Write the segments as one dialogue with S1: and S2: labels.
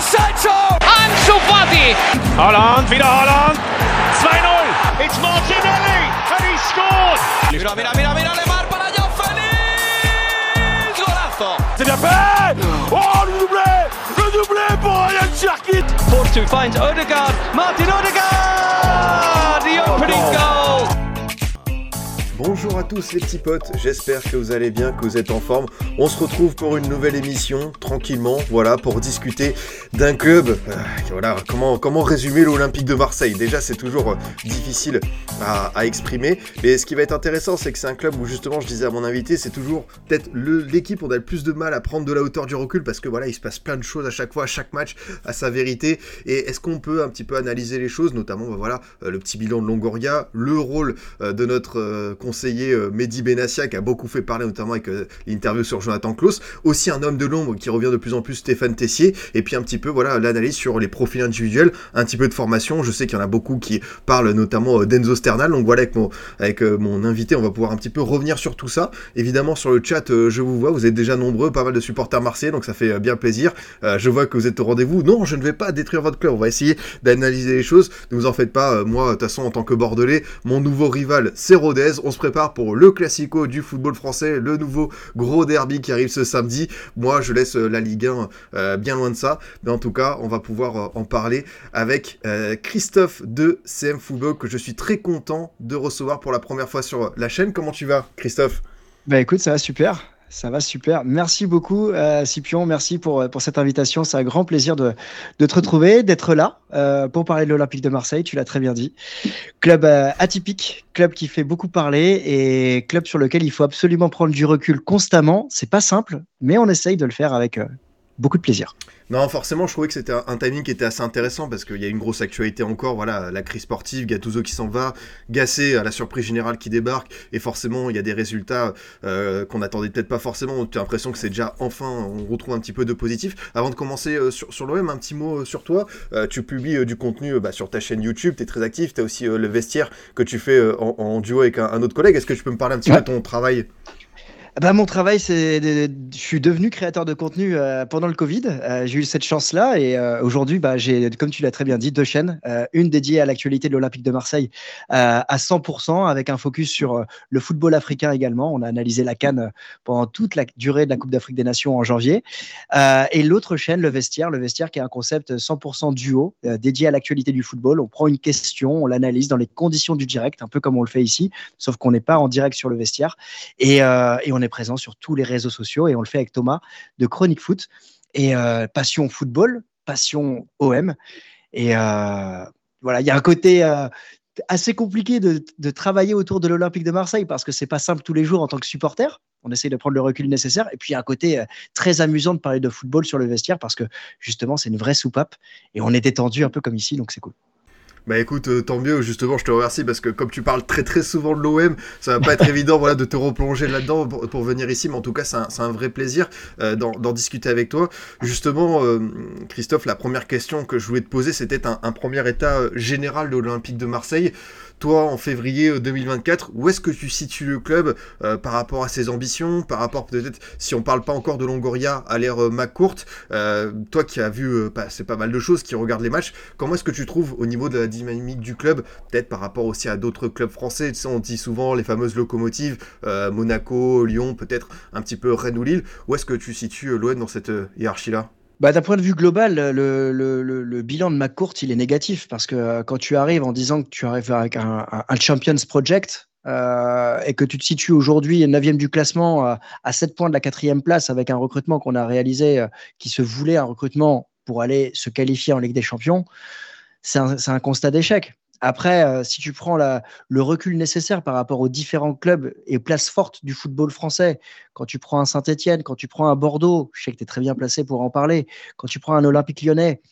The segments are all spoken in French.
S1: Sancho! Ansu Fati!
S2: Holland, wieder Holland! 2-0! It's Martinelli! And he scored!
S1: Mira, mira, mira, mira, Lemar para allá, Feliz! Golazo!
S2: C'est bien fait! Oh, le doublé! Le doublé pour Ryan Cherkit!
S1: Force to finds Odegaard. Martin Odegaard! The opening oh. goal!
S3: Bonjour à tous les petits potes, j'espère que vous allez bien, que vous êtes en forme. On se retrouve pour une nouvelle émission, tranquillement, voilà, pour discuter d'un club. Euh, voilà, comment, comment résumer l'Olympique de Marseille? Déjà, c'est toujours euh, difficile à, exprimer, mais ce qui va être intéressant, c'est que c'est un club où justement, je disais à mon invité, c'est toujours peut-être l'équipe où on a le plus de mal à prendre de la hauteur du recul, parce que voilà, il se passe plein de choses à chaque fois, chaque match, à sa vérité. Et est-ce qu'on peut un petit peu analyser les choses, notamment, bah, voilà, euh, le petit bilan de Longoria, le rôle de notre conseiller euh, Mehdi Benassia qui a beaucoup fait parler notamment avec euh, l'interview sur Jonathan Klaus, aussi un homme de l'ombre qui revient de plus en plus Stéphane Tessier, et puis un petit peu voilà l'analyse sur les profils individuels, un petit peu de formation, je sais qu'il y en a beaucoup qui parlent notamment euh, d'Enzo Sternal, donc voilà avec mon, invité on va pouvoir un petit peu revenir sur tout ça, évidemment sur le chat je vous vois, vous êtes déjà nombreux, pas mal de supporters marseillais, donc ça fait bien plaisir, je vois que vous êtes au rendez-vous, non je ne vais pas détruire votre club, on va essayer d'analyser les choses, ne vous en faites pas, moi de toute façon en tant que bordelais, mon nouveau rival c'est Rodez, on se prépare pour le classico du football français, le nouveau gros derby qui arrive ce samedi. Moi, je laisse la Ligue 1 euh, bien loin de ça, mais en tout cas, on va pouvoir euh, en parler avec euh, Christophe de CM Football que je suis très content de recevoir pour la première fois sur la chaîne. Comment tu vas, Christophe?
S4: Bah écoute, ça va super. Ça va super. Merci beaucoup, euh. Merci pour, pour cette invitation. C'est un grand plaisir de, de te retrouver, d'être là euh, pour parler de l'Olympique de Marseille. Tu l'as très bien dit. Club euh, atypique, club qui fait beaucoup parler et club sur lequel il faut absolument prendre du recul constamment. C'est pas simple, mais on essaye de le faire avec euh, beaucoup de plaisir.
S3: Non, forcément, je trouvais que c'était un timing qui était assez intéressant parce qu'il y a une grosse actualité encore. Voilà, la crise sportive, Gattuso qui s'en va, Gassé à la surprise générale qui débarque, et forcément, il y a des résultats euh, qu'on attendait peut-être pas forcément. Tu as l'impression que c'est déjà enfin, on retrouve un petit peu de positif. Avant de commencer euh, sur, sur l'OM, un petit mot euh, sur toi. Tu publies du contenu bah, sur ta chaîne YouTube, tu es très actif, tu as aussi le vestiaire que tu fais en, en, duo avec un, un autre collègue. Est-ce que tu peux me parler un petit ouais. peu de ton travail?
S4: Bah, mon travail, c'est. Je suis devenu créateur de contenu euh, pendant le Covid. Euh, j'ai eu cette chance-là. Et euh, aujourd'hui, bah, j'ai, comme tu l'as très bien dit, deux chaînes. une dédiée à l'actualité de l'Olympique de Marseille à 100%, avec un focus sur le football africain également. On a analysé la Cannes pendant toute la durée de la Coupe d'Afrique des Nations en janvier. et l'autre chaîne, Le Vestiaire. Le Vestiaire, qui est un concept 100% duo, dédié à l'actualité du football. On prend une question, on l'analyse dans les conditions du direct, un peu comme on le fait ici, sauf qu'on n'est pas en direct sur le vestiaire. Et, et on est présent sur tous les réseaux sociaux et on le fait avec Thomas de Chronique Foot. Et euh, passion football, passion OM. Et euh, voilà, il y a un côté euh, assez compliqué de, de, travailler autour de l'Olympique de Marseille parce que c'est pas simple tous les jours en tant que supporter. On essaye de prendre le recul nécessaire. Et puis, il y a un côté très amusant de parler de football sur le vestiaire parce que justement, c'est une vraie soupape et on est détendu un peu comme ici, donc c'est cool.
S3: Bah écoute, euh, tant mieux, justement, je te remercie parce que comme tu parles très très souvent de l'OM, ça va pas être évident voilà, de te replonger là-dedans pour, venir ici, mais en tout cas, c'est un, vrai plaisir euh, d'en discuter avec toi. Justement, euh, Christophe, la première question que je voulais te poser, c'était un, premier état général de l'Olympique de Marseille toi en février 2024, où est-ce que tu situes le club euh, par rapport à ses ambitions, par rapport peut-être, si on parle pas encore de Longoria à l'ère euh, McCourt, euh, toi qui as vu euh, c'est pas mal de choses, qui regarde les matchs, comment est-ce que tu trouves au niveau de la dynamique du club, peut-être par rapport aussi à d'autres clubs français, on dit souvent les fameuses locomotives, euh, Monaco, Lyon, peut-être un petit peu Rennes ou Lille, où est-ce que tu situes l'OM dans cette hiérarchie-là?
S4: Bah, D'un point de vue global, le, le, le, le, bilan de McCourt, il est négatif parce que euh, quand tu arrives en disant que tu arrives avec un, un, Champions Project euh, et que tu te situes aujourd'hui 9e du classement euh, à 7 points de la quatrième place avec un recrutement qu'on a réalisé euh, qui se voulait un recrutement pour aller se qualifier en Ligue des Champions, c'est un, un, constat d'échec. Après, euh, si tu prends le recul nécessaire par rapport aux différents clubs et places fortes du football français, quand tu prends un Saint-Etienne, quand tu prends un Bordeaux, je sais que tu es très bien placé pour en parler, quand tu prends un Olympique lyonnais,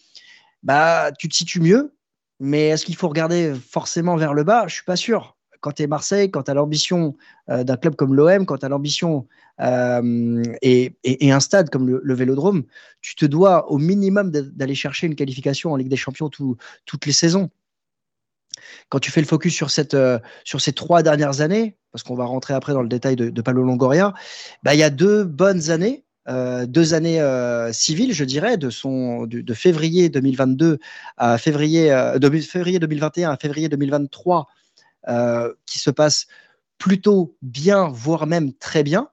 S4: bah, tu te situes mieux. Mais est-ce qu'il faut regarder forcément vers le bas? Je suis pas sûr. Quand tu es Marseille, quand tu as l'ambition euh, d'un club comme l'OM, quand tu as l'ambition euh, et, un stade comme le, Vélodrome, tu te dois au minimum d'aller chercher une qualification en Ligue des Champions tout, toutes les saisons quand tu fais le focus euh, sur ces trois dernières années, parce qu'on va rentrer après dans le détail de, de Pablo Longoria, bah, il y a deux bonnes années deux années civiles, je dirais, de, son, de, février 2022 à février, de février 2021 à février 2023, qui se passe plutôt bien, voire même très bien.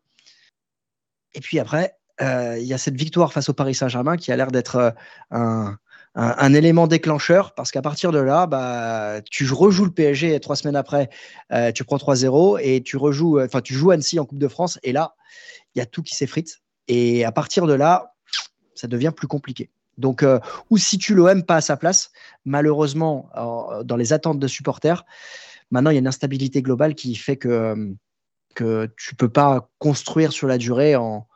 S4: Et puis après, il y a cette victoire face au Paris Saint-Germain qui a l'air d'être un, un, élément déclencheur parce qu'à partir de là, bah, tu rejoues le PSG trois semaines après, euh, tu prends 3-0 et tu rejoues, enfin, tu joues Annecy en Coupe de France et là, il y a tout qui s'effrite. Et à partir de là, ça devient plus compliqué. Donc, euh, ou si tu l'OM pas à sa place, malheureusement, dans les attentes de supporters, maintenant il y a une instabilité globale qui fait que, tu peux pas construire sur la durée en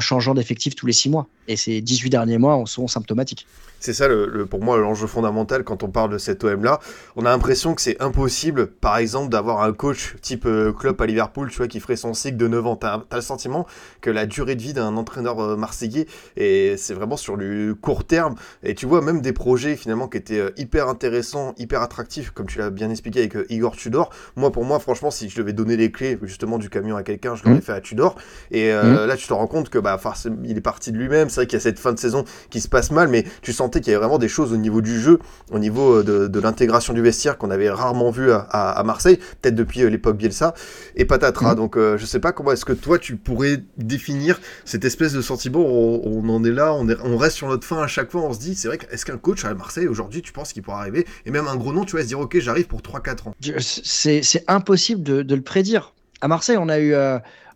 S4: changeant d'effectif tous les six mois. Et ces 18 derniers mois sont symptomatiques.
S3: C'est ça, le, pour moi, l'enjeu fondamental quand on parle de cet OM-là. On a l'impression que c'est impossible, par exemple, d'avoir un coach type euh, Klopp à Liverpool, tu vois, qui ferait son cycle de 9 ans. Tu as, le sentiment que la durée de vie d'un entraîneur euh, marseillais, et c'est vraiment sur le court terme. Et tu vois, même des projets, finalement, qui étaient euh, hyper intéressants, hyper attractifs, comme tu l'as bien expliqué avec Igor Tudor. Moi, pour moi, franchement, si je devais donner les clés, justement, du camion à quelqu'un, je l'aurais mmh. fait à Tudor. Et mmh. là, tu te rends compte que, bah, il est parti de lui-même. C'est vrai qu'il y a cette fin de saison qui se passe mal, mais tu sentais qu'il y avait vraiment des choses au niveau du jeu, au niveau euh, de, l'intégration du vestiaire qu'on avait rarement vu à, Marseille, peut-être depuis euh, l'époque Bielsa, et patatras. Mm. Donc euh, je sais pas comment est-ce que toi tu pourrais définir cette espèce de sentiment, on, en est là, on, on, reste sur notre fin à chaque fois, on se dit, c'est vrai, est-ce qu'un coach à Marseille aujourd'hui, tu penses qu'il pourra arriver, et même un gros nom, tu vas se dire, ok, j'arrive pour 3-4 ans.
S4: C'est impossible de, le prédire. À Marseille, on a eu...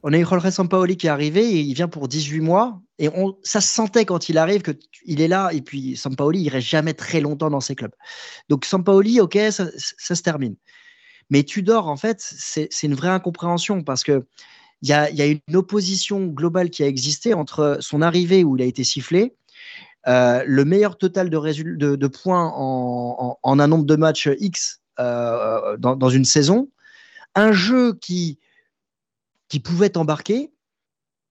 S4: On a eu Jorge Sampaoli qui est arrivé, et il vient pour 18 mois, et on, ça se sentait quand il arrive qu'il est là, et puis Sampaoli, il reste jamais très longtemps dans ses clubs. Donc Sampaoli, ok, ça, se termine. Mais Tudor, en fait, c'est une vraie incompréhension, parce que il y a, une opposition globale qui a existé entre son arrivée où il a été sifflé, euh, le meilleur total de, de, points en, un nombre de matchs X euh, dans, une saison, un jeu qui qui pouvaient embarquer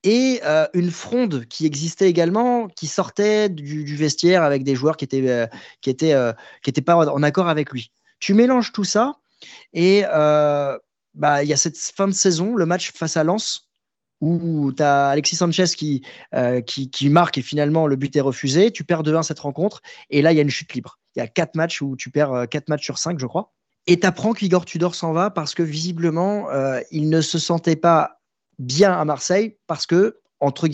S4: et euh, une fronde qui existait également, qui sortait du, vestiaire avec des joueurs qui étaient, euh, qui étaient, euh, qui étaient pas en accord avec lui. Tu mélanges tout ça et bah, il y a cette fin de saison, le match face à Lens, où tu as Alexis Sanchez qui, qui, marque et finalement le but est refusé. Tu perds 2-1 cette rencontre et là, il y a une chute libre. Il y a quatre matchs où tu perds quatre matchs sur 5, je crois. Et tu apprends qu'Igor Tudor s'en va parce que visiblement, euh, il ne se sentait pas bien à Marseille parce que, entre,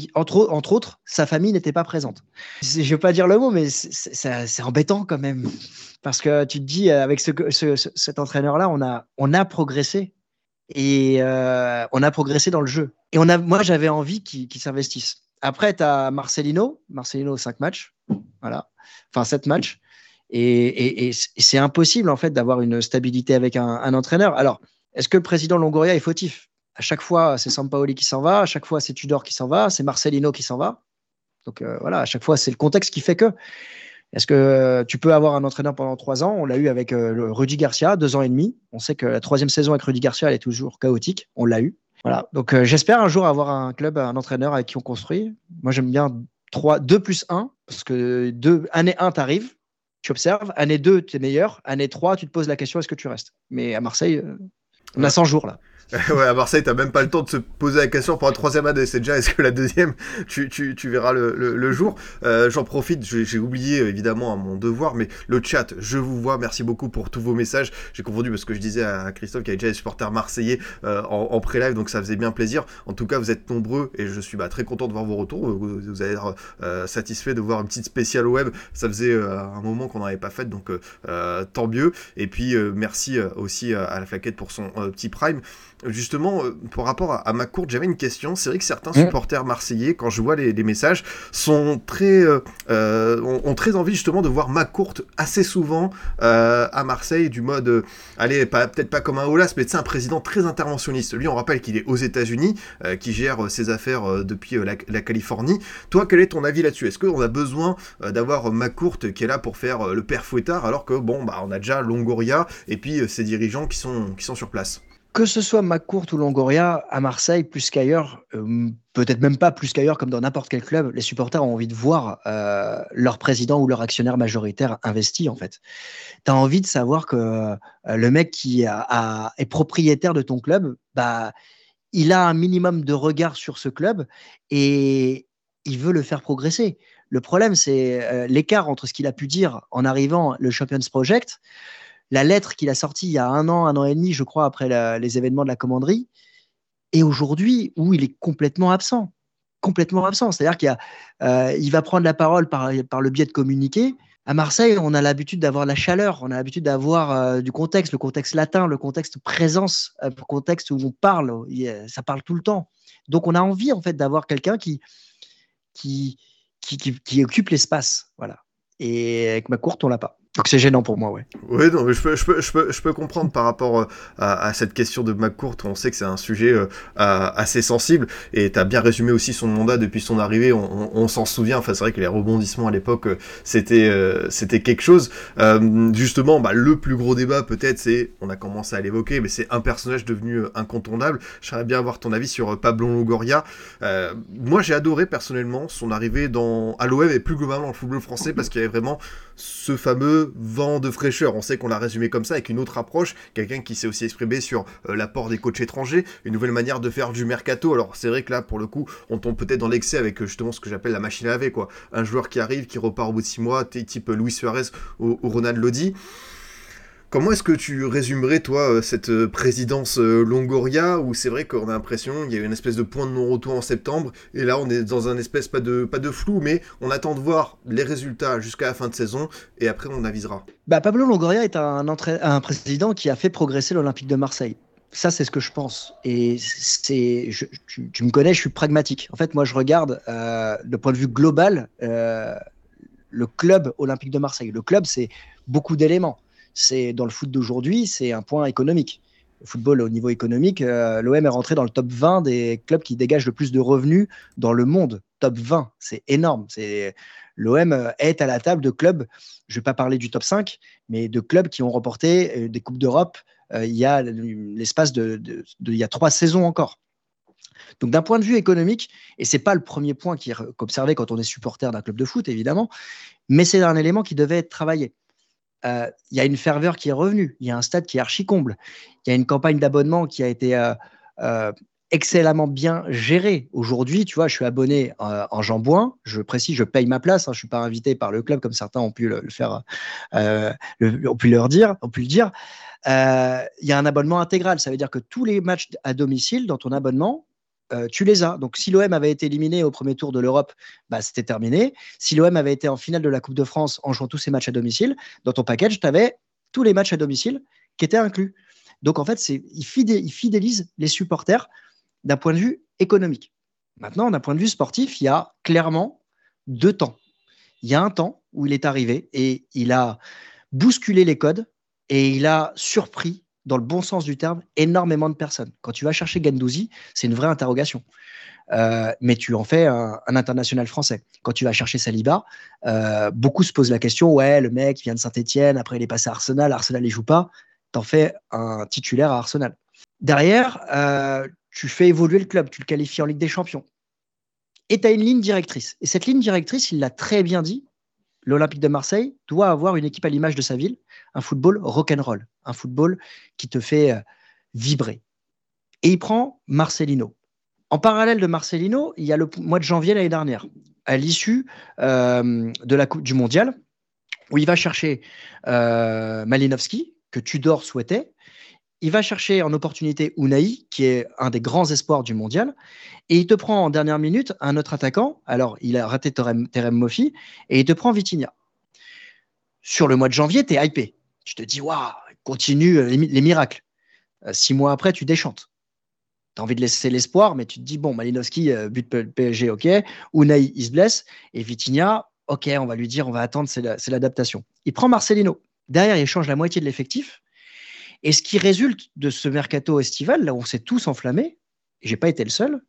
S4: autres, sa famille n'était pas présente. Je ne veux pas dire le mot, mais c'est embêtant quand même. Parce que tu te dis, avec ce, cet entraîneur-là, on a, progressé. Et euh, on a progressé dans le jeu. Et moi, j'avais envie qu'il s'investisse. Après, tu as Marcelino. Marcelino, 5 matchs. Voilà. Enfin, 7 matchs. Et, c'est impossible, en fait, d'avoir une stabilité avec un, entraîneur. Alors, est-ce que le président Longoria est fautif? À chaque fois, c'est Sampaoli qui s'en va, à chaque fois, c'est Tudor qui s'en va, c'est Marcelino qui s'en va. Donc euh, voilà, à chaque fois, c'est le contexte qui fait que. Est-ce que tu peux avoir un entraîneur pendant trois ans? On l'a eu avec euh, Rudy Garcia, deux ans et demi. On sait que la troisième saison avec Rudy Garcia, elle est toujours chaotique. On l'a eu. Voilà. Donc euh, j'espère un jour avoir un club, un entraîneur avec qui on construit. Moi, j'aime bien 3, 2 plus 1, parce que deux, année 1, t'arrives, tu observes. Année 2, tu es meilleur. Année 3, tu te poses la question est-ce que tu restes? Mais à Marseille, euh, on a 100 jours là.
S3: ouais, à Marseille, t'as même pas le temps de se poser la question pour la troisième année. C'est déjà, est-ce que la deuxième, tu, tu, tu verras le, le, jour? Euh, j'en profite, j'ai oublié évidemment mon devoir, mais le chat, je vous vois. Merci beaucoup pour tous vos messages. J'ai confondu parce que je disais à Christophe qu'il y avait déjà des supporters marseillais euh, en, en pré-live, donc ça faisait bien plaisir. En tout cas, vous êtes nombreux et je suis bah, très content de voir vos retours. Vous, vous l'air euh, satisfait de voir une petite spéciale web. Ça faisait un moment qu'on n'avait pas fait, donc tant mieux. Et puis, merci aussi à la flaquette pour son petit prime justement, euh, par rapport à, ma courte, j'avais une question. C'est vrai que certains mmh. supporters marseillais, quand je vois les, messages, sont très, euh, euh, ont, très envie justement de voir ma courte assez souvent à Marseille, du mode, allez, peut-être pas comme un Olas, mais c'est un président très interventionniste. Lui, on rappelle qu'il est aux États-Unis, qui gère ses affaires depuis la, Californie. Toi, quel est ton avis là-dessus? Est-ce qu'on a besoin d'avoir ma courte qui est là pour faire le père fouettard, alors que bon, bah, on a déjà Longoria et puis ses dirigeants qui sont, qui sont sur place?
S4: Que ce soit McCourt ou Longoria, à Marseille, plus qu'ailleurs, euh, peut-être même pas plus qu'ailleurs, comme dans n'importe quel club, les supporters ont envie de voir euh, leur président ou leur actionnaire majoritaire investi, en fait. Tu as envie de savoir que euh, le mec qui est propriétaire de ton club, bah, il a un minimum de regard sur ce club et, il veut le faire progresser. Le problème, c'est l'écart entre ce qu'il a pu dire en arrivant le Champions Project, la lettre qu'il a sortie il y a un an, un an et demi, je crois, après les événements de la commanderie, et aujourd'hui où il est complètement absent. Complètement absent. C'est-à-dire qu'il euh, va prendre la parole par, le biais de communiquer. À Marseille, on a l'habitude d'avoir la chaleur, on a l'habitude d'avoir euh, du contexte, le contexte latin, le contexte présence, le contexte où on parle, ça parle tout le temps. Donc on a envie en fait d'avoir quelqu'un qui, qui, occupe l'espace. Voilà. Et avec ma courte, on l'a pas. Donc c'est gênant pour moi, ouais.
S3: Oui, non, mais je peux, je peux, je peux, je peux comprendre par rapport euh, à, à, cette question de McCourt. On sait que c'est un sujet euh, assez sensible et tu as bien résumé aussi son mandat depuis son arrivée. On, on, s'en souvient. Enfin, c'est vrai que les rebondissements à l'époque, euh, c'était, c'était quelque chose. justement, bah, le plus gros débat peut-être, c'est, on a commencé à l'évoquer, mais c'est un personnage devenu incontournable. J'aimerais bien avoir ton avis sur Pablo Longoria. moi, j'ai adoré personnellement son arrivée dans à l'OM et plus globalement dans le football français parce qu'il y avait vraiment ce fameux vent de fraîcheur. On sait qu'on l'a résumé comme ça avec une autre approche, quelqu'un qui s'est aussi exprimé sur euh, l'apport des coachs étrangers, une nouvelle manière de faire du mercato. Alors c'est vrai que là, pour le coup, on tombe peut-être dans l'excès avec euh, justement ce que j'appelle la machine à laver, quoi. Un joueur qui arrive, qui repart au bout de six mois, type Luis Suarez ou Ronald Lodi. Comment est-ce que tu résumerais, toi, euh, cette euh, présidence euh, Longoria, où c'est vrai qu'on a l'impression qu'il y a une espèce de point de non-retour en septembre, et là on est dans un espèce, pas de, pas de flou, mais on attend de voir les résultats jusqu'à la fin de saison, et après on avisera.
S4: Bah, Pablo Longoria est un, un président qui a fait progresser l'Olympique de Marseille. Ça, c'est ce que je pense. Et c'est, tu, me connais, je suis pragmatique. En fait, moi, je regarde euh, de point de vue global le club olympique de Marseille. Le club, c'est beaucoup d'éléments c'est dans le foot d'aujourd'hui, c'est un point économique. Le football au niveau économique, euh, l'OM est rentré dans le top 20 des clubs qui dégagent le plus de revenus dans le monde. Top 20, c'est énorme. C'est l'OM est à la table de clubs. Je ne vais pas parler du top 5, mais de clubs qui ont remporté euh, des coupes d'Europe. Euh, il y a l'espace de, il y a trois saisons encore. Donc d'un point de vue économique, et c'est pas le premier point qu'observer quand on est supporter d'un club de foot évidemment, mais c'est un élément qui devait être travaillé. Euh, il y a une ferveur qui est revenue, il y a un stade qui est archi comble, il y a une campagne d'abonnement qui a été euh, euh, excellemment bien gérée. Aujourd'hui, tu vois, je suis abonné en Jambouin, je précise, je paye ma place, hein, je ne suis pas invité par le club comme certains ont pu le, faire, ont pu leur dire, ont pu le dire. Il y a un abonnement intégral, ça veut dire que tous les matchs à domicile dans ton abonnement, euh, tu les as. Donc, si l'OM avait été éliminé au premier tour de l'Europe, bah, c'était terminé. Si l'OM avait été en finale de la Coupe de France en jouant tous ses matchs à domicile, dans ton package, tu avais tous les matchs à domicile qui étaient inclus. Donc, en fait, il, fidélise les supporters d'un point de vue économique. Maintenant, d'un point de vue sportif, il y a clairement deux temps. Il y a un temps où il est arrivé et il a bousculé les codes et il a surpris dans le bon sens du terme, énormément de personnes. Quand tu vas chercher Gendouzi, c'est une vraie interrogation. Euh, mais tu en fais un, international français. Quand tu vas chercher Saliba, euh, beaucoup se posent la question ouais, le mec vient de Saint-Etienne, après il est passé à Arsenal, Arsenal ne joue pas, t'en fais un titulaire à Arsenal. Derrière, euh, tu fais évoluer le club, tu le qualifies en Ligue des Champions. Et tu as une ligne directrice. Et cette ligne directrice, il l'a très bien dit, l'Olympique de Marseille doit avoir une équipe à l'image de sa ville, un football rock'n'roll, un football qui te fait euh, vibrer. Et il prend Marcelino. En parallèle de Marcelino, il y a le mois de janvier l'année dernière, à l'issue euh, de la Coupe du Mondial, où il va chercher euh, Malinowski, que Tudor souhaitait. Il va chercher en opportunité Unai, qui est un des grands espoirs du mondial. Et il te prend en dernière minute un autre attaquant. Alors, il a raté Terem, Mofi. Et il te prend Vitinha. Sur le mois de janvier, tu es hypé. Tu te dis, waouh, continue euh, les, miracles. Euh, six mois après, tu déchantes. Tu as envie de laisser l'espoir, mais tu te dis, bon, Malinowski, euh, but PSG, ok. Unai, il se blesse. Et Vitinha, ok, on va lui dire, on va attendre, c'est l'adaptation. il prend Marcelino. Derrière, il change la moitié de l'effectif. Et ce qui résulte de ce mercato estival, là où on s'est tous enflammés, et j'ai pas été le seul,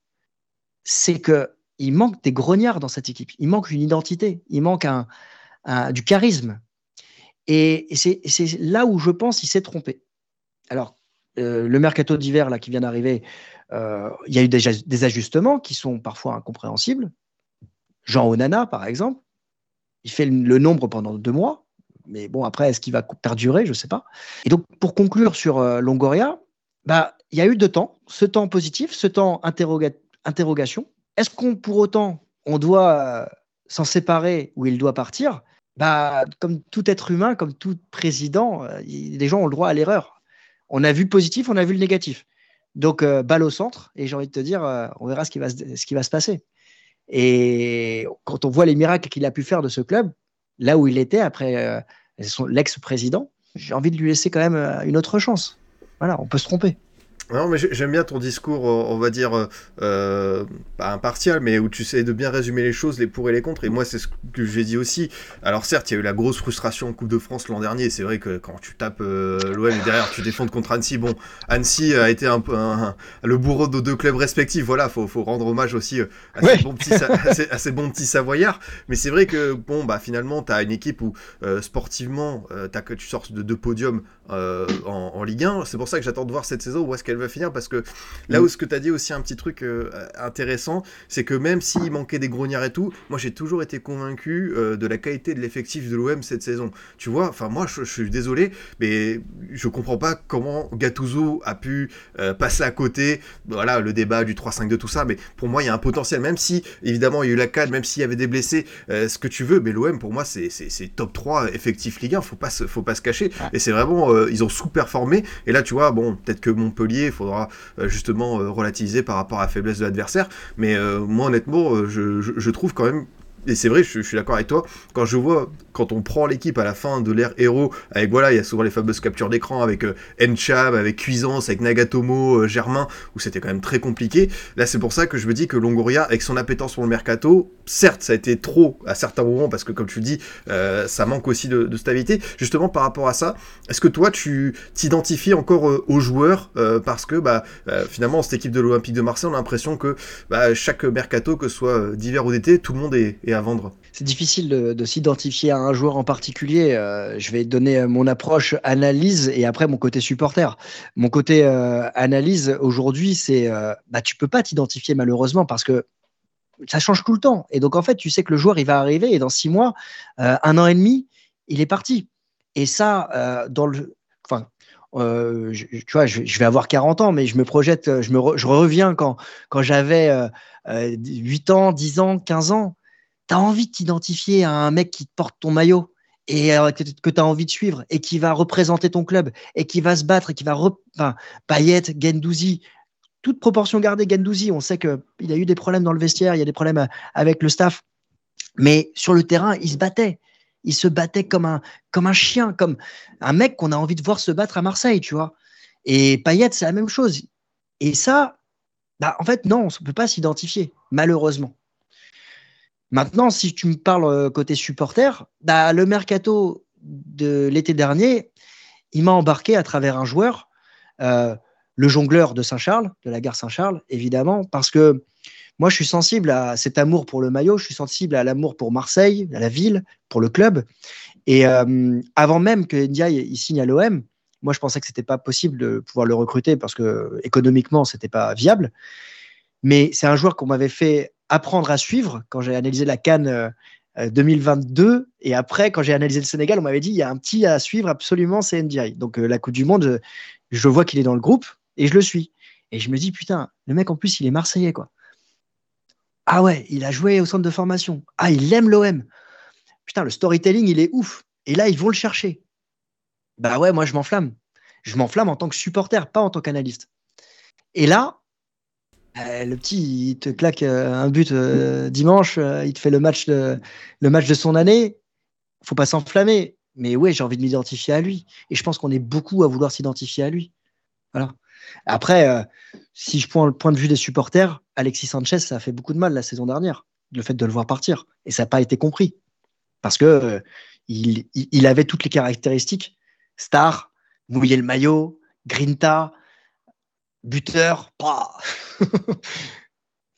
S4: c'est que il manque des grognards dans cette équipe. Il manque une identité. Il manque du charisme. Et, c'est là où je pense qu'il s'est trompé. Alors, euh, le mercato d'hiver là qui vient d'arriver, euh, il y a eu déjà des ajustements qui sont parfois incompréhensibles. Jean Onana, par exemple, il fait le nombre pendant deux mois, mais bon, après, est-ce qu'il va perdurer? Je ne sais pas. Et donc, pour conclure sur euh, Longoria, bah, il y a eu deux temps. Ce temps positif, ce temps interrogation. Est-ce qu'on, pour autant, on doit s'en séparer ou il doit partir, bah, comme tout être humain, comme tout président, les gens ont le droit à l'erreur. On a vu le positif, on a vu le négatif. Donc, balle au centre, et j'ai envie de te dire, on verra ce qui va se passer. Et quand on voit les miracles qu'il a pu faire de ce club, là où il était après l'ex-président, j'ai envie de lui laisser quand même une autre chance. Voilà, on peut se tromper.
S3: Non, mais j'aime bien ton discours, euh, on va dire, euh, euh, pas impartial, mais où tu sais de bien résumer les choses, les pour et les contre. Et moi, c'est ce que j'ai dit aussi. Alors, certes, il y a eu la grosse frustration en Coupe de France l'an dernier. C'est vrai que quand tu tapes l'OM et derrière tu défends contre Annecy, bon, Annecy a été un peu le bourreau de deux clubs respectifs. Voilà, faut, faut rendre hommage aussi à, ces bons petits, à, ces, bons petits Savoyards. Mais c'est vrai que, bon, bah, finalement, tu as une équipe où sportivement, as que tu sors de deux podiums en, en, Ligue 1. C'est pour ça que j'attends de voir cette saison où est-ce qu'elle va finir parce que là où ce que tu as dit aussi un petit truc euh, intéressant, c'est que même s'il manquait des grognards et tout, moi j'ai toujours été convaincu euh, de la qualité de l'effectif de l'OM cette saison. Tu vois, enfin moi je, suis désolé, mais je comprends pas comment Gattuso a pu euh, passer à côté. Voilà, le débat du 3-5-2, tout ça, mais pour moi il y a un potentiel, même si évidemment il y a eu la CAD, même s'il y avait des blessés, ce que tu veux, mais l'OM pour moi c'est top 3 effectif Ligue 1, faut pas se, faut pas se cacher. Et c'est vraiment, ils ont sous-performé. Et là tu vois, bon, peut-être que Montpellier faudra euh, justement euh, relativiser par rapport à la faiblesse de l'adversaire. Mais euh, moi, honnêtement, je, trouve quand même et c'est vrai, je, suis d'accord avec toi, quand je vois, quand on prend l'équipe à la fin de l'ère héros, avec voilà, il y a souvent les fameuses captures d'écran avec euh, Encham, avec Cuisance, avec Nagatomo, euh, Germain, où c'était quand même très compliqué. Là, c'est pour ça que je me dis que Longoria, avec son appétence pour le mercato, certes, ça a été trop à certains moments, parce que comme tu dis, euh, ça manque aussi de, stabilité. Justement, par rapport à ça, est-ce que toi, tu t'identifies encore aux joueurs, parce que bah, finalement, cette équipe de l'Olympique de Marseille, on a l'impression que bah, chaque mercato, que ce soit d'hiver ou d'été, tout le monde est vendre
S4: C'est difficile de, s'identifier à un joueur en particulier. Euh, je vais donner mon approche analyse et après mon côté supporter. Mon côté euh, analyse aujourd'hui, c'est euh, bah, tu peux pas t'identifier malheureusement parce que ça change tout le temps. Et donc en fait, tu sais que le joueur il va arriver et dans six mois, un an et demi, il est parti. Et ça, dans le, enfin, tu vois, je, vais avoir 40 ans, mais je me projette, je, me je reviens quand, quand j'avais 8 ans, 10 ans, 15 ans tu as envie de t'identifier à un mec qui te porte ton maillot et euh, que, tu as envie de suivre et qui va représenter ton club et qui va se battre et qui va. Enfin, Payet, Gendouzi, toute proportion gardée, Gendouzi, on sait qu'il a eu des problèmes dans le vestiaire, il y a des problèmes euh, avec le staff. Mais sur le terrain, il se battait. Il se battait comme un, comme un chien, comme un mec qu'on a envie de voir se battre à Marseille, tu vois. Et Payet, c'est la même chose. Et ça, bah, en fait, non, on ne peut pas s'identifier, malheureusement. Maintenant, si tu me parles euh, côté supporter, bah, le mercato de l'été dernier, il m'a embarqué à travers un joueur, euh, le jongleur de Saint-Charles, de la gare Saint-Charles, évidemment, parce que moi, je suis sensible à cet amour pour le maillot, je suis sensible à l'amour pour Marseille, à la ville, pour le club. Et euh, avant même que Ndiaye signe à l'OM, moi, je pensais que c'était pas possible de pouvoir le recruter parce que économiquement, c'était pas viable. Mais c'est un joueur qu'on m'avait fait apprendre à suivre quand j'ai analysé la Cannes 2022. Euh, et après, quand j'ai analysé le Sénégal, on m'avait dit il y a un petit à suivre absolument, c'est NDI. Donc euh, la Coupe du Monde, je vois qu'il est dans le groupe et je le suis. Et je me dis putain, le mec en plus, il est marseillais quoi. Ah ouais, il a joué au centre de formation. Ah, il aime l'OM. Putain, le storytelling, il est ouf. Et là, ils vont le chercher. Bah ouais, moi, je m'enflamme. Je m'enflamme en tant que supporter, pas en tant qu'analyste. Et là, euh, le petit, il te claque euh, un but euh, dimanche, il te fait le match de, le match de son année. Faut pas s'enflammer. Mais ouais, j'ai envie de m'identifier à lui. Et je pense qu'on est beaucoup à vouloir s'identifier à lui. Voilà. Après, si je prends le point de vue des supporters, Alexis Sanchez, ça a fait beaucoup de mal la saison dernière, le fait de le voir partir. Et ça n'a pas été compris. Parce que il, avait toutes les caractéristiques. Star, mouiller le maillot, grinta, buteur,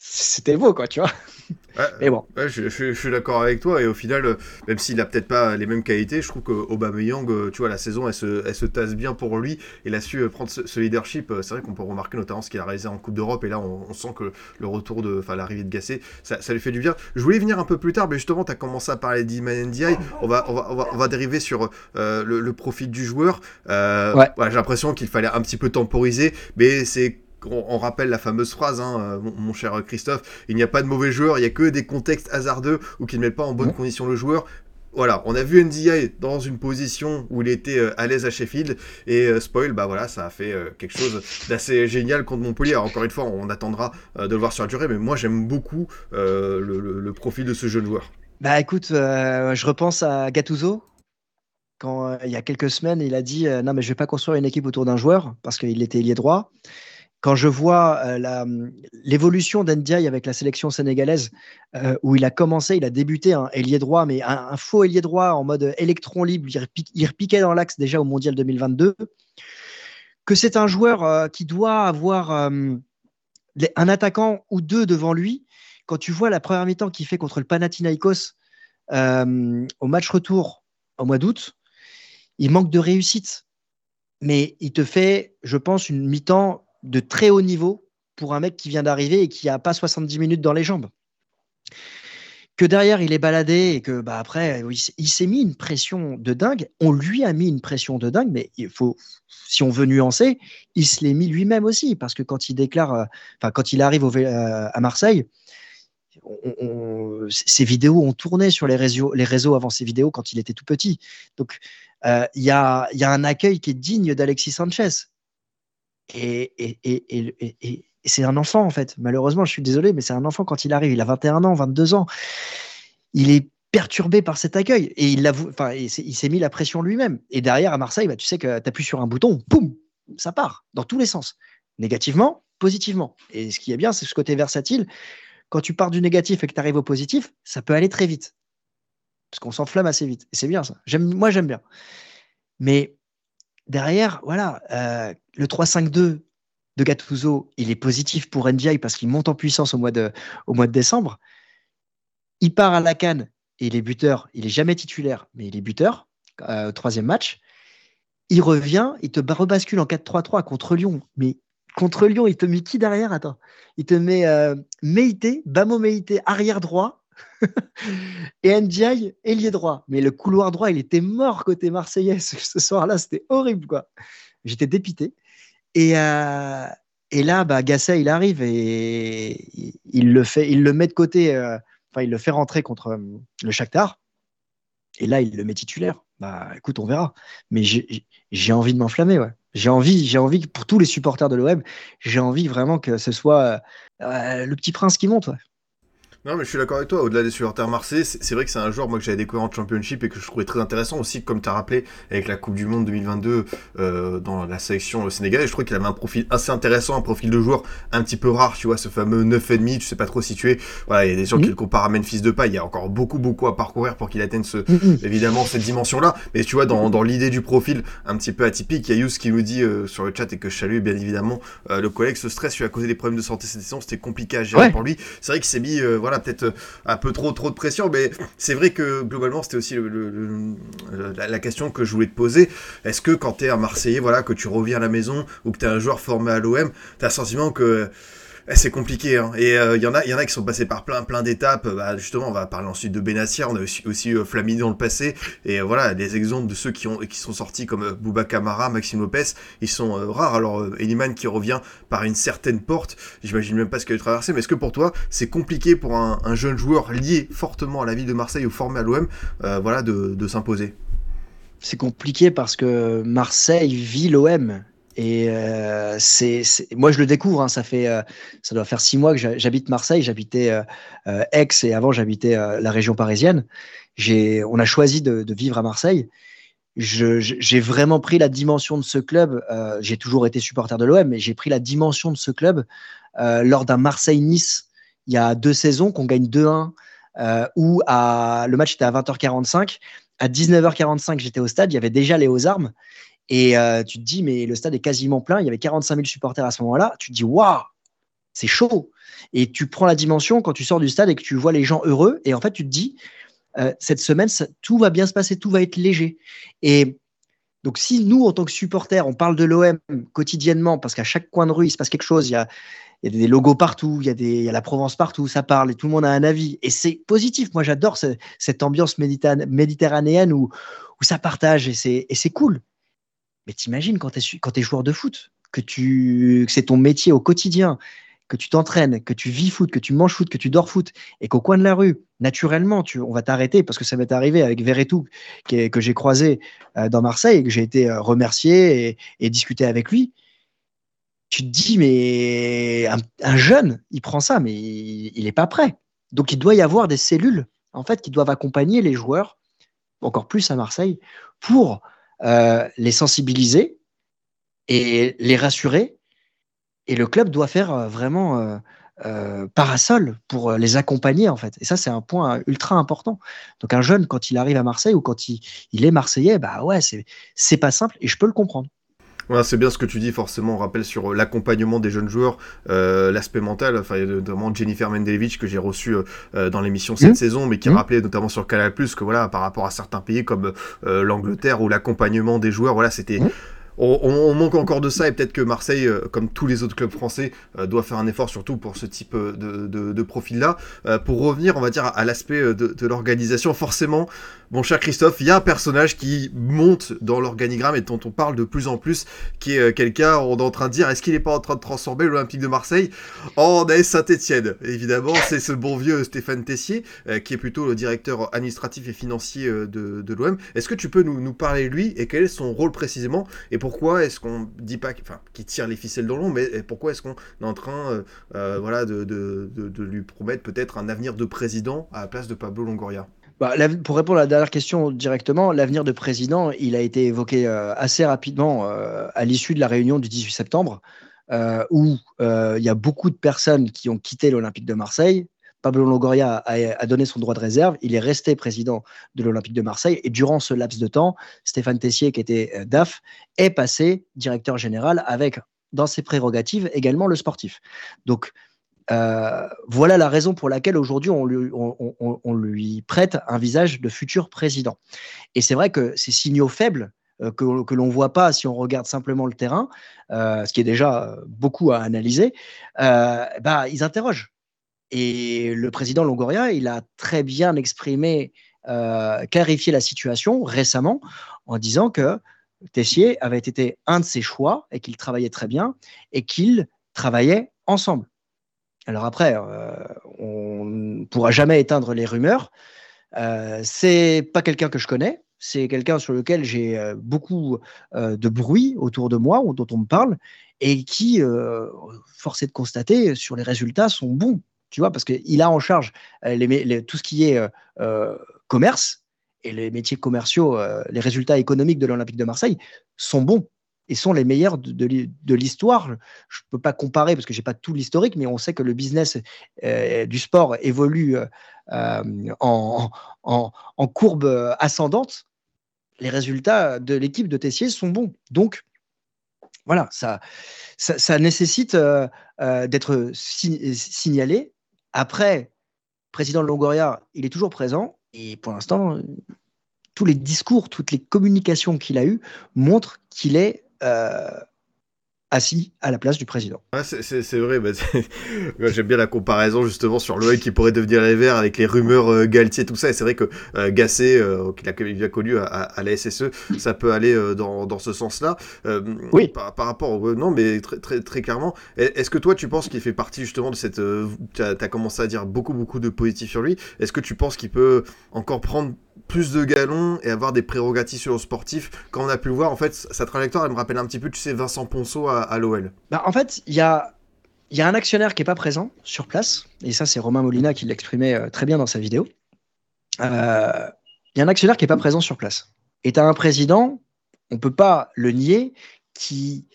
S4: c'était beau, quoi, tu vois.
S3: mais bon. je, suis d'accord avec toi, et au final, euh, même s'il a peut-être pas les mêmes qualités, je trouve qu'Aubameyang, euh, tu vois, la saison, elle se, elle se tasse bien pour lui, et il a su euh, prendre ce, leadership. C'est vrai qu'on peut remarquer notamment ce qu'il a réalisé en Coupe d'Europe, et là, on, sent que le retour de, enfin, l'arrivée de Gassé, ça, lui fait du bien. Je voulais venir un peu plus tard, mais justement, tu as commencé à parler d'Iman Ndiaye. On va, on va, on va, dériver sur le, profit du joueur. Ouais. j'ai l'impression qu'il fallait un petit peu temporiser, mais c'est on, rappelle la fameuse phrase, hein, mon, cher Christophe, il n'y a pas de mauvais joueurs, il n'y a que des contextes hasardeux ou qui ne mettent pas en bonne condition le joueur voilà, on a vu NDI dans une position où il était euh, à l'aise à Sheffield et euh, spoil, bah voilà, ça a fait euh, quelque chose d'assez génial contre Montpellier. encore une fois, on attendra de le voir sur la durée, mais moi j'aime beaucoup le, profil de ce jeune joueur.
S4: Bah écoute, je repense à Gattuso quand il y a quelques semaines, il a dit non mais je vais pas construire une équipe autour d'un joueur parce qu'il était ailier droit quand je vois euh, l'évolution d'Ndiaye avec la sélection sénégalaise, euh, où il a commencé, il a débuté un ailier droit, mais un, faux ailier droit en mode électron libre, il, repiquait dans l'axe déjà au Mondial 2022, que c'est un joueur euh, qui doit avoir un attaquant ou deux devant lui. Quand tu vois la première mi-temps qu'il fait contre le Panathinaikos au match retour au mois d'août, il manque de réussite. Mais il te fait, je pense, une mi-temps de très haut niveau pour un mec qui vient d'arriver et qui n'a pas 70 minutes dans les jambes. Que derrière, il est baladé et que bah, après, il s'est mis une pression de dingue. On lui a mis une pression de dingue, mais il faut, si on veut nuancer, il se l'est mis lui-même aussi. Parce que quand il déclare, euh, enfin, quand il arrive euh, à Marseille, ces vidéos ont tourné sur les réseaux, avant ces vidéos quand il était tout petit. Donc, euh, il y, a, un accueil qui est digne d'Alexis Sanchez. Et, c'est un enfant, en fait. Malheureusement, je suis désolé, mais c'est un enfant quand il arrive. Il a 21 ans, 22 ans. Il est perturbé par cet accueil. Et il, s'est mis la pression lui-même. Et derrière, à Marseille, bah, tu sais que tu appuies sur un bouton, boum, ça part, dans tous les sens. Négativement, positivement. Et ce qui est bien, c'est ce côté versatile. Quand tu pars du négatif et que tu arrives au positif, ça peut aller très vite. Parce qu'on s'enflamme assez vite. Et c'est bien ça. Moi, j'aime bien. Mais derrière, voilà, euh, le 3-5-2 de Gattuso, il est positif pour NDI parce qu'il monte en puissance au mois de, au mois de décembre. Il part à la canne et il est buteur. Il est jamais titulaire, mais il est buteur euh, au troisième match. Il revient, il te rebascule en 4-3-3 contre Lyon. Mais contre Lyon, il te met qui derrière? Attends. Il te met euh, Meite, Bamo Meite, arrière droit. et Ndiaye, ailier droit. Mais le couloir droit, il était mort côté marseillais ce soir-là. C'était horrible, quoi. J'étais dépité. Et, euh, là, bah, Gasset, il arrive et il le fait, il le met de côté. Euh, enfin, il le fait rentrer contre euh, le Shakhtar. Et là, il le met titulaire. Bah, écoute, on verra. Mais j'ai envie de m'enflammer, ouais. J'ai envie, j'ai envie pour tous les supporters de l'OM, j'ai envie vraiment que ce soit le petit prince qui monte.
S3: Non, mais je suis d'accord avec toi. Au-delà des supporters marseillais, c'est vrai que c'est un joueur moi que j'avais découvert en Championship et que je trouvais très intéressant aussi, comme tu as rappelé avec la Coupe du Monde 2022 euh, dans la sélection sénégalaise. Je trouvais qu'il avait un profil assez intéressant, un profil de joueur un petit peu rare. Tu vois, ce fameux 9,5, tu sais pas trop situé. Voilà, il y a des gens qui le comparent à Memphis de pas. Il y a encore beaucoup, beaucoup à parcourir pour qu'il atteigne ce, évidemment cette dimension-là. Mais tu vois, dans, dans l'idée du profil un petit peu atypique, il y a Yous qui nous dit euh, sur le chat et que je salue bien évidemment euh, le collègue, ce stress lui a causé des problèmes de santé cette saison. C'était compliqué à gérer pour lui. C'est vrai qu'il s'est mis, voilà peut-être euh, un peu trop trop de pression, mais c'est vrai que globalement c'était aussi la, question que je voulais te poser. Est-ce que quand tu es un Marseillais, voilà, que tu reviens à la maison ou que tu es un joueur formé à l'OM, tu as le sentiment que c'est compliqué. Hein. Et il euh, y en a, qui sont passés par plein, plein d'étapes. Bah, justement, on va parler ensuite de Benatia. On a aussi, aussi euh, Flamini dans le passé. Et euh, voilà, des exemples de ceux qui ont, qui sont sortis comme Bouba Camara, Maxime Lopez, ils sont rares. Alors Eliman qui revient par une certaine porte. J'imagine même pas ce qu'il a traversé. Mais est-ce que pour toi, c'est compliqué pour un, jeune joueur lié fortement à la ville de Marseille ou formé à l'OM, voilà, de s'imposer?
S4: C'est compliqué parce que Marseille vit l'OM et euh, moi, je le découvre. Hein, euh, ça doit faire six mois que j'habite Marseille. J'habitais euh, Aix et avant j'habitais la région parisienne. On a choisi de, vivre à Marseille. J'ai vraiment pris la dimension de ce club. j'ai toujours été supporter de l'OM, mais j'ai pris la dimension de ce club lors d'un Marseille-Nice il y a deux saisons qu'on gagne 2-1, où le match était à 20h45. À 19h45, j'étais au stade. Il y avait déjà les aux armes et euh, tu te dis, mais le stade est quasiment plein. Il y avait 45 000 supporters à ce moment-là. Tu te dis, waouh, c'est chaud. Et tu prends la dimension quand tu sors du stade et que tu vois les gens heureux. Et en fait, tu te dis, euh, cette semaine, tout va bien se passer, tout va être léger. Et donc, si nous, en tant que supporters, on parle de l'OM quotidiennement, parce qu'à chaque coin de rue, il se passe quelque chose, il y a, des logos partout, il y, a la Provence partout, ça parle et tout le monde a un avis. Et c'est positif. Moi, j'adore cette ambiance méditerranéenne où ça partage et c'est cool. Mais t'imagines quand tu es, joueur de foot, que, c'est ton métier au quotidien, que tu t'entraînes, que tu vis foot, que tu manges foot, que tu dors foot, et qu'au coin de la rue, naturellement, tu, on va t'arrêter parce que ça m'est arrivé avec Verretou, que j'ai croisé euh, dans Marseille, et que j'ai été euh, remercié et, discuté avec lui. Tu te dis, mais un, jeune, il prend ça, mais il n'est pas prêt. Donc il doit y avoir des cellules, en fait, qui doivent accompagner les joueurs, encore plus à Marseille, pour euh, les sensibiliser et les rassurer et le club doit faire euh, vraiment euh, parasol pour les accompagner en fait. Et ça, c'est un point ultra important. Donc un jeune, quand il arrive à Marseille ou quand il, il est marseillais, bah ouais, c'est pas simple et je peux le comprendre.
S3: Ouais, c'est bien ce que tu dis, forcément, on rappelle sur l'accompagnement des jeunes joueurs, l'aspect mental, enfin, notamment Jennifer Mendelevich que j'ai reçu dans l'émission cette mmh. saison, mais qui mmh. rappelé notamment sur Canal+, que voilà, par rapport à certains pays comme l'Angleterre, où l'accompagnement des joueurs, voilà, c'était... Mmh on, manque encore de ça et peut-être que Marseille, euh, comme tous les autres clubs français, euh, doit faire un effort surtout pour ce type euh, de, profil-là. pour revenir, on va dire, à, l'aspect de, l'organisation, forcément, mon cher Christophe, il y a un personnage qui monte dans l'organigramme et dont on parle de plus en plus, qui est quelqu'un, on est en train de dire, est-ce qu'il n'est pas en train de transformer l'Olympique de Marseille en AS Saint-Etienne? Évidemment, c'est ce bon vieux Stéphane Tessier, qui est plutôt le directeur administratif et financier de, l'OM. Est-ce que tu peux nous, parler de lui et quel est son rôle précisément? Pourquoi est-ce qu'on dit pas enfin, qu'il tire les ficelles dans l'ombre, mais pourquoi est-ce qu'on est en train euh, euh, voilà, de, lui promettre peut-être un avenir de président à la place de Pablo Longoria?
S4: Bah, pour répondre à la dernière question directement, l'avenir de président, il a été évoqué euh, assez rapidement à l'issue de la réunion du 18 septembre, où il y a beaucoup de personnes qui ont quitté l'Olympique de Marseille, Pablo Longoria a, donné son droit de réserve. Il est resté président de l'Olympique de Marseille. Et durant ce laps de temps, Stéphane Tessier, qui était euh, DAF, est passé directeur général avec, dans ses prérogatives, également le sportif. Donc, euh, voilà la raison pour laquelle aujourd'hui on lui, prête un visage de futur président. Et c'est vrai que ces signaux faibles euh, que, l'on ne voit pas si on regarde simplement le terrain, ce qui est déjà beaucoup à analyser, bah, ils interrogent. Et le président Longoria, il a très bien exprimé, euh, clarifié la situation récemment en disant que Tessier avait été un de ses choix et qu'il travaillait très bien et qu'ils travaillaient ensemble. Alors après, euh, on ne pourra jamais éteindre les rumeurs. Euh, c'est pas quelqu'un que je connais, c'est quelqu'un sur lequel j'ai euh, beaucoup de bruit autour de moi, dont on me parle, et qui, force est de constater, sur les résultats sont bons. Tu vois, parce qu'il a en charge euh, tout ce qui est euh, euh, commerce et les métiers commerciaux, les résultats économiques de l'Olympique de Marseille sont bons et sont les meilleurs de, l'histoire. Je ne peux pas comparer parce que je n'ai pas tout l'historique, mais on sait que le business du sport évolue en, courbe ascendante. Les résultats de l'équipe de Tessier sont bons. Donc, voilà, ça, nécessite d'être signalé après, président Longoria, il est toujours présent. Et pour l'instant, tous les discours, toutes les communications qu'il a eues montrent qu'il est euh, assis à la place du président.
S3: c'est vrai, bah, j'aime bien la comparaison justement sur l'OL qui pourrait devenir les Verts avec les rumeurs euh, Galtier, tout ça, et c'est vrai que euh, Gasset, euh, qu'il a bien connu à, la SSE, ça peut aller dans, dans, ce sens-là.
S4: oui.
S3: Par, rapport au... Non, mais très, très, très clairement, est-ce que toi tu penses qu'il fait partie justement de cette... tu as, as, commencé à dire beaucoup, beaucoup de positifs sur lui, est-ce que tu penses qu'il peut encore prendre plus de galons et avoir des prérogatives sur le sportif. Quand on a pu le voir, en fait, sa trajectoire, elle me rappelle un petit peu, tu sais, Vincent Ponceau à, l'OL.
S4: Bah, en fait, il y a, y a un actionnaire qui n'est pas présent sur place, et ça, c'est Romain Molina qui l'exprimait euh, très bien dans sa vidéo. Euh, il y a un actionnaire qui n'est pas présent sur place. Et tu as un président, on ne peut pas le nier, qui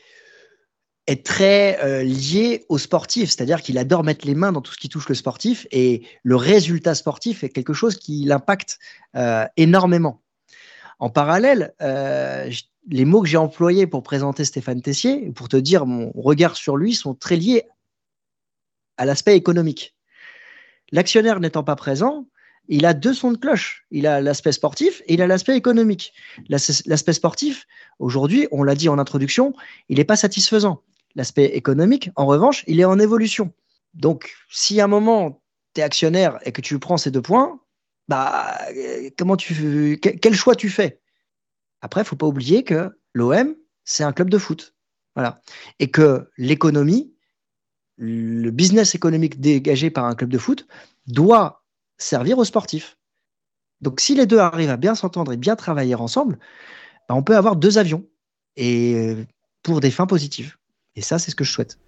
S4: est très euh, lié au sportif, c'est-à-dire qu'il adore mettre les mains dans tout ce qui touche le sportif et le résultat sportif est quelque chose qui l'impacte euh, énormément. En parallèle, euh, les mots que j'ai employés pour présenter Stéphane Tessier, pour te dire mon regard sur lui, sont très liés à l'aspect économique. L'actionnaire n'étant pas présent, il a deux sons de cloche. Il a l'aspect sportif et il a l'aspect économique. L'aspect sportif, aujourd'hui, on l'a dit en introduction, il n'est pas satisfaisant. L'aspect économique, en revanche, il est en évolution. Donc, si à un moment, tu es actionnaire et que tu prends ces deux points, bah, comment tu, quel choix tu fais? Après, il faut pas oublier que l'OM, c'est un club de foot. Voilà. Et que l'économie, le business économique dégagé par un club de foot doit servir aux sportifs. Donc si les deux arrivent à bien s'entendre et bien travailler ensemble, bah, on peut avoir deux avions et pour des fins positives. Et ça, c'est ce que je souhaite.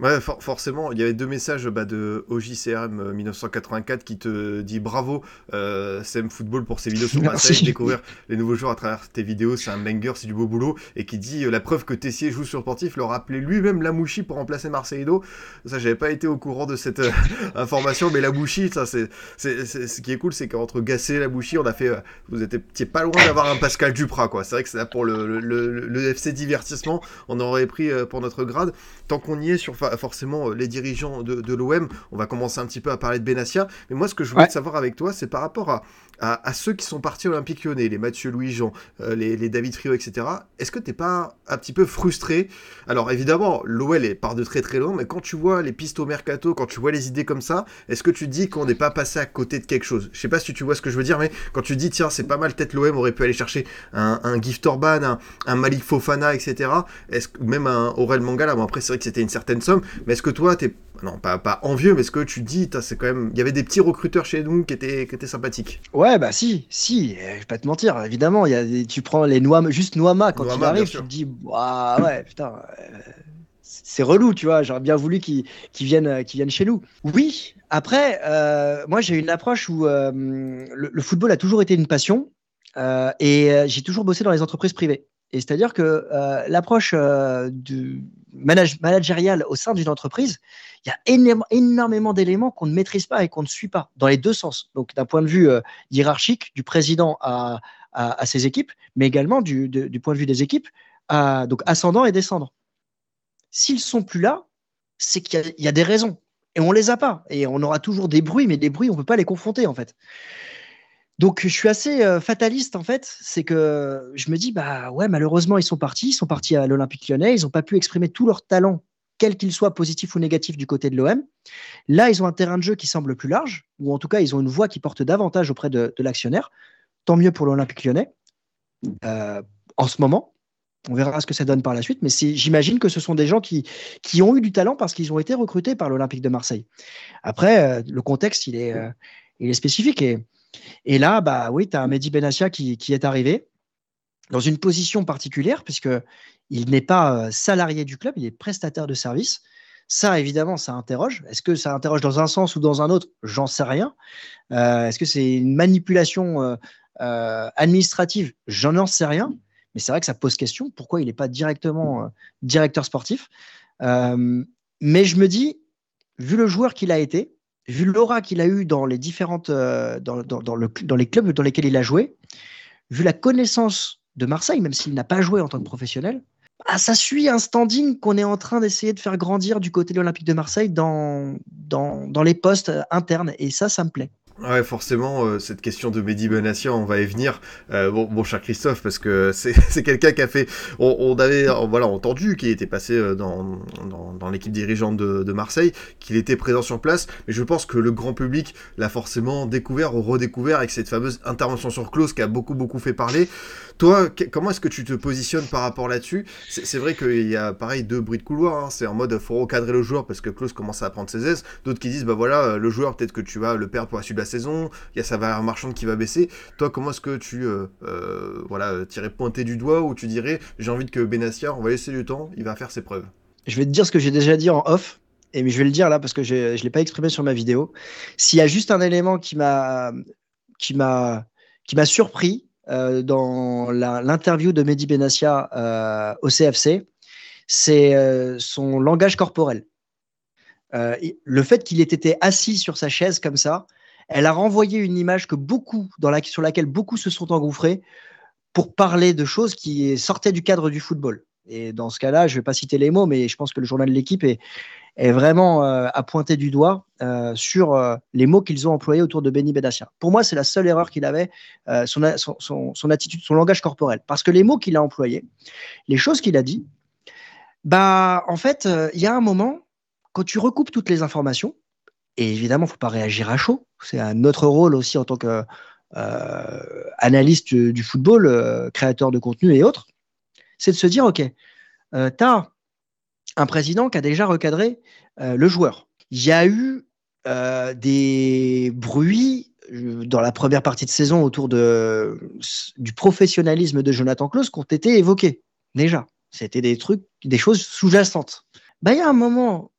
S3: Ouais, forcément, il y avait deux messages bah, de OJCRM 1984 qui te dit bravo euh, Football pour ses vidéos sur Marseille, découvrir les nouveaux joueurs à travers tes vidéos, c'est un banger, c'est du beau boulot, et qui dit euh, la preuve que Tessier joue sur sportif, leur appelé lui-même Lamouchi pour remplacer Marseillado. Ça, j'avais pas été au courant de cette euh, information, mais Lamouchi, ça, c'est, ce qui est cool, c'est qu'entre Gassé et Lamouchi, on a fait, euh, vous étiez pas loin d'avoir un Pascal Duprat, quoi. C'est vrai que c'est là pour le, le, le, FC divertissement, on aurait pris pour notre grade. Tant qu'on y est sur forcément euh, les dirigeants de, l'OM. On va commencer un petit peu à parler de Benassia. Mais moi, ce que je voulais savoir avec toi, c'est par rapport à, à, ceux qui sont partis Olympique Lyonnais, les Mathieu Louis-Jean, euh, les, David Frio, etc. Est-ce que t'es pas un petit peu frustré? Alors évidemment, l'OL part de très très loin, mais quand tu vois les pistes au mercato, quand tu vois les idées comme ça, est-ce que tu dis qu'on n'est pas passé à côté de quelque chose? Je sais pas si tu vois ce que je veux dire, mais quand tu dis tiens c'est pas mal, peut-être l'OM aurait pu aller chercher un, un Gift Orban, un, Malik Fofana, etc. Est-ce même un Aurel Mangala Bon après c'est vrai que c'était une certaine somme, mais est-ce que toi t'es non pas, pas envieux, mais ce que tu dis, c'est quand même, il y avait des petits recruteurs chez nous qui étaient, qui étaient sympathiques.
S4: Ouais, bah si, si, eh, je vais pas te mentir, évidemment, il y a tu prends les noix, juste Noama quand il arrive, tu te dis, ouais, putain, euh, c'est relou, tu vois, j'aurais bien voulu qu'ils viennent, viennent chez nous. Oui, après, euh, moi j'ai une approche où euh, le, football a toujours été une passion et j'ai toujours bossé dans les entreprises privées. C'est-à-dire que l'approche du managériale au sein d'une entreprise, il y a énormément d'éléments qu'on ne maîtrise pas et qu'on ne suit pas, dans les deux sens. Donc, d'un point de vue euh, hiérarchique, du président à, ses équipes, mais également du, point de vue des équipes, donc ascendant et descendant. S'ils sont plus là, c'est qu'il y, a des raisons. Et on les a pas. Et on aura toujours des bruits, mais des bruits, on ne peut pas les confronter, en fait. Donc, je suis assez euh, fataliste, en fait. C'est que je me dis, bah ouais, malheureusement, ils sont partis. Ils sont partis à l'Olympique lyonnais. Ils n'ont pas pu exprimer tout leur talent quel qu'il soit positif ou négatif du côté de l'OM. Là, ils ont un terrain de jeu qui semble plus large, ou en tout cas, ils ont une voix qui porte davantage auprès de, l'actionnaire. Tant mieux pour l'Olympique lyonnais. Euh, en ce moment, on verra ce que ça donne par la suite, mais j'imagine que ce sont des gens qui, ont eu du talent parce qu'ils ont été recrutés par l'Olympique de Marseille. Après, euh, le contexte, il est, il est spécifique. Et, et là, bah oui, tu as Mehdi Benassia qui, est arrivé dans une position particulière, puisque il n'est pas euh, salarié du club, il est prestataire de service. Ça, évidemment, ça interroge. Est-ce que ça interroge dans un sens ou dans un autre? J'en sais rien. Euh, est-ce que c'est une manipulation euh, administrative? J'en en sais rien. Mais c'est vrai que ça pose question. Pourquoi il n'est pas directement directeur sportif Mais je me dis, vu le joueur qu'il a été, vu l'aura qu'il a eu dans les différentes dans, dans, les clubs dans lesquels il a joué, vu la connaissance de Marseille, même s'il n'a pas joué en tant que professionnel, ah, ça suit un standing qu'on est en train d'essayer de faire grandir du côté de l'Olympique de Marseille dans, dans, dans les postes internes. Et ça, ça me plaît.
S3: Ouais, forcément, euh, cette question de Mehdi Benatia, on va y venir. Euh, bon, bon, cher Christophe, parce que c'est quelqu'un qui a fait. On, avait voilà, entendu qu'il était passé euh, dans, dans, l'équipe dirigeante de, de Marseille, qu'il était présent sur place, mais je pense que le grand public l'a forcément découvert ou redécouvert avec cette fameuse intervention sur Klaus qui a beaucoup, beaucoup fait parler. Toi, comment est-ce que tu te positionnes par rapport là-dessus? C'est vrai qu'il y a pareil deux bruits de couloir. Hein. C'est en mode faut recadrer le joueur parce que Klaus commence à prendre ses aises. D'autres qui disent bah voilà, le joueur peut-être que tu vas le perdre pour la suite de la saison. Il y a sa valeur marchande qui va baisser. Toi, comment est-ce que tu euh, euh, voilà, tirais pointer du doigt ou tu dirais j'ai envie que Benassia, on va laisser du temps, il va faire ses preuves?
S4: Je vais te dire ce que j'ai déjà dit en off. Et je vais le dire là parce que je ne l'ai pas exprimé sur ma vidéo. S'il y a juste un élément qui m'a qui m'a qui m'a surpris euh, dans l'interview de Mehdi Benassia au CFC, c'est son langage corporel. le fait qu'il ait été assis sur sa chaise comme ça, elle a renvoyé une image que beaucoup, sur laquelle beaucoup se sont engouffrés pour parler de choses qui sortaient du cadre du football. Et dans ce cas-là, je ne vais pas citer les mots, mais je pense que le journal de l'équipe est, est, vraiment euh, à pointer du doigt euh, sur euh, les mots qu'ils ont employés autour de Benny Bedassia. Pour moi, c'est la seule erreur qu'il avait, son, attitude, son langage corporel. Parce que les mots qu'il a employés, les choses qu'il a dit, bah, en fait, il y a un moment, quand tu recoupes toutes les informations, et évidemment, il ne faut pas réagir à chaud. C'est un autre rôle aussi en tant qu'analyste euh, du, football, créateur de contenu et autres. C'est de se dire, OK, tu as un président qui a déjà recadré le joueur. Il y a eu des bruits dans la première partie de saison autour du professionnalisme de Jonathan Klaus qui ont été évoqués déjà. C'était des trucs, des choses sous-jacentes. Ben, il y a un moment,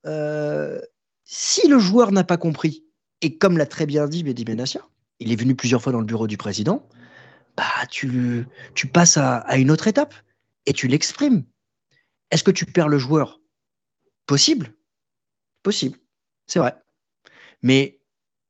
S4: si le joueur n'a pas compris, et comme l'a très bien dit Mehdi Benassia, il est venu plusieurs fois dans le bureau du président, bah, tu passes à, une autre étape et tu l'exprimes. Est-ce que tu perds le joueur? Possible. Possible. C'est vrai. Mais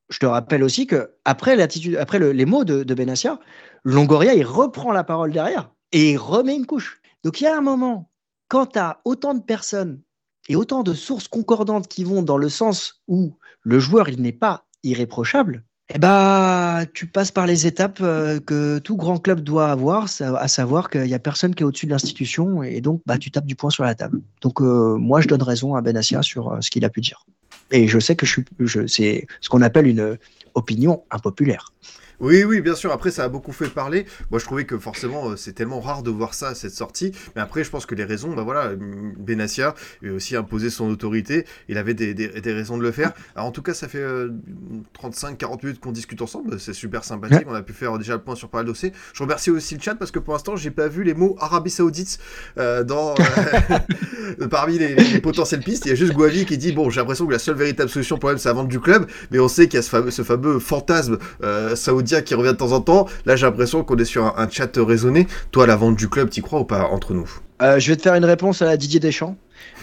S4: je te rappelle aussi que après, l'attitude, après les mots de, de Benassia, Longoria, il reprend la parole derrière et il remet une couche. Donc il y a un moment, quand tu as autant de personnes et autant de sources concordantes qui vont dans le sens où le joueur, n'est pas irréprochable, eh ben, tu passes par les étapes euh, que tout grand club doit avoir, à savoir qu'il n'y a personne qui est au-dessus de l'institution et donc bah, tu tapes du poing sur la table. Donc euh, moi, je donne raison à Benassia sur euh, ce qu'il a pu dire. Et je sais que je, c'est ce qu'on appelle une opinion impopulaire.
S3: Oui, oui, bien sûr. Après, ça a beaucoup fait parler. Moi, je trouvais que forcément, euh, c'est tellement rare de voir ça, cette sortie. Mais après, je pense que les raisons, bah voilà, Benassia a aussi imposé son autorité. Il avait des, des, raisons de le faire. Alors, en tout cas, ça fait 35-40 euh, minutes qu'on discute ensemble. C'est super sympathique. On a pu faire déjà le point sur pas mal dossiers. Je remercie aussi le chat parce que pour l'instant, j'ai pas vu les mots Arabie Saoudite euh, dans parmi les, potentielles pistes. Il y a juste Guavi qui dit bon, j'ai l'impression que la seule véritable solution pour elle, c'est la vente du club. Mais on sait qu'il y a ce fameux, ce fameux fantasme saoudien qui revient de temps en temps. Là, j'ai l'impression qu'on est sur un, chat raisonné. Toi, la vente du club, t'y crois ou pas entre nous?
S4: Euh, Je vais te faire une réponse à Didier Deschamps.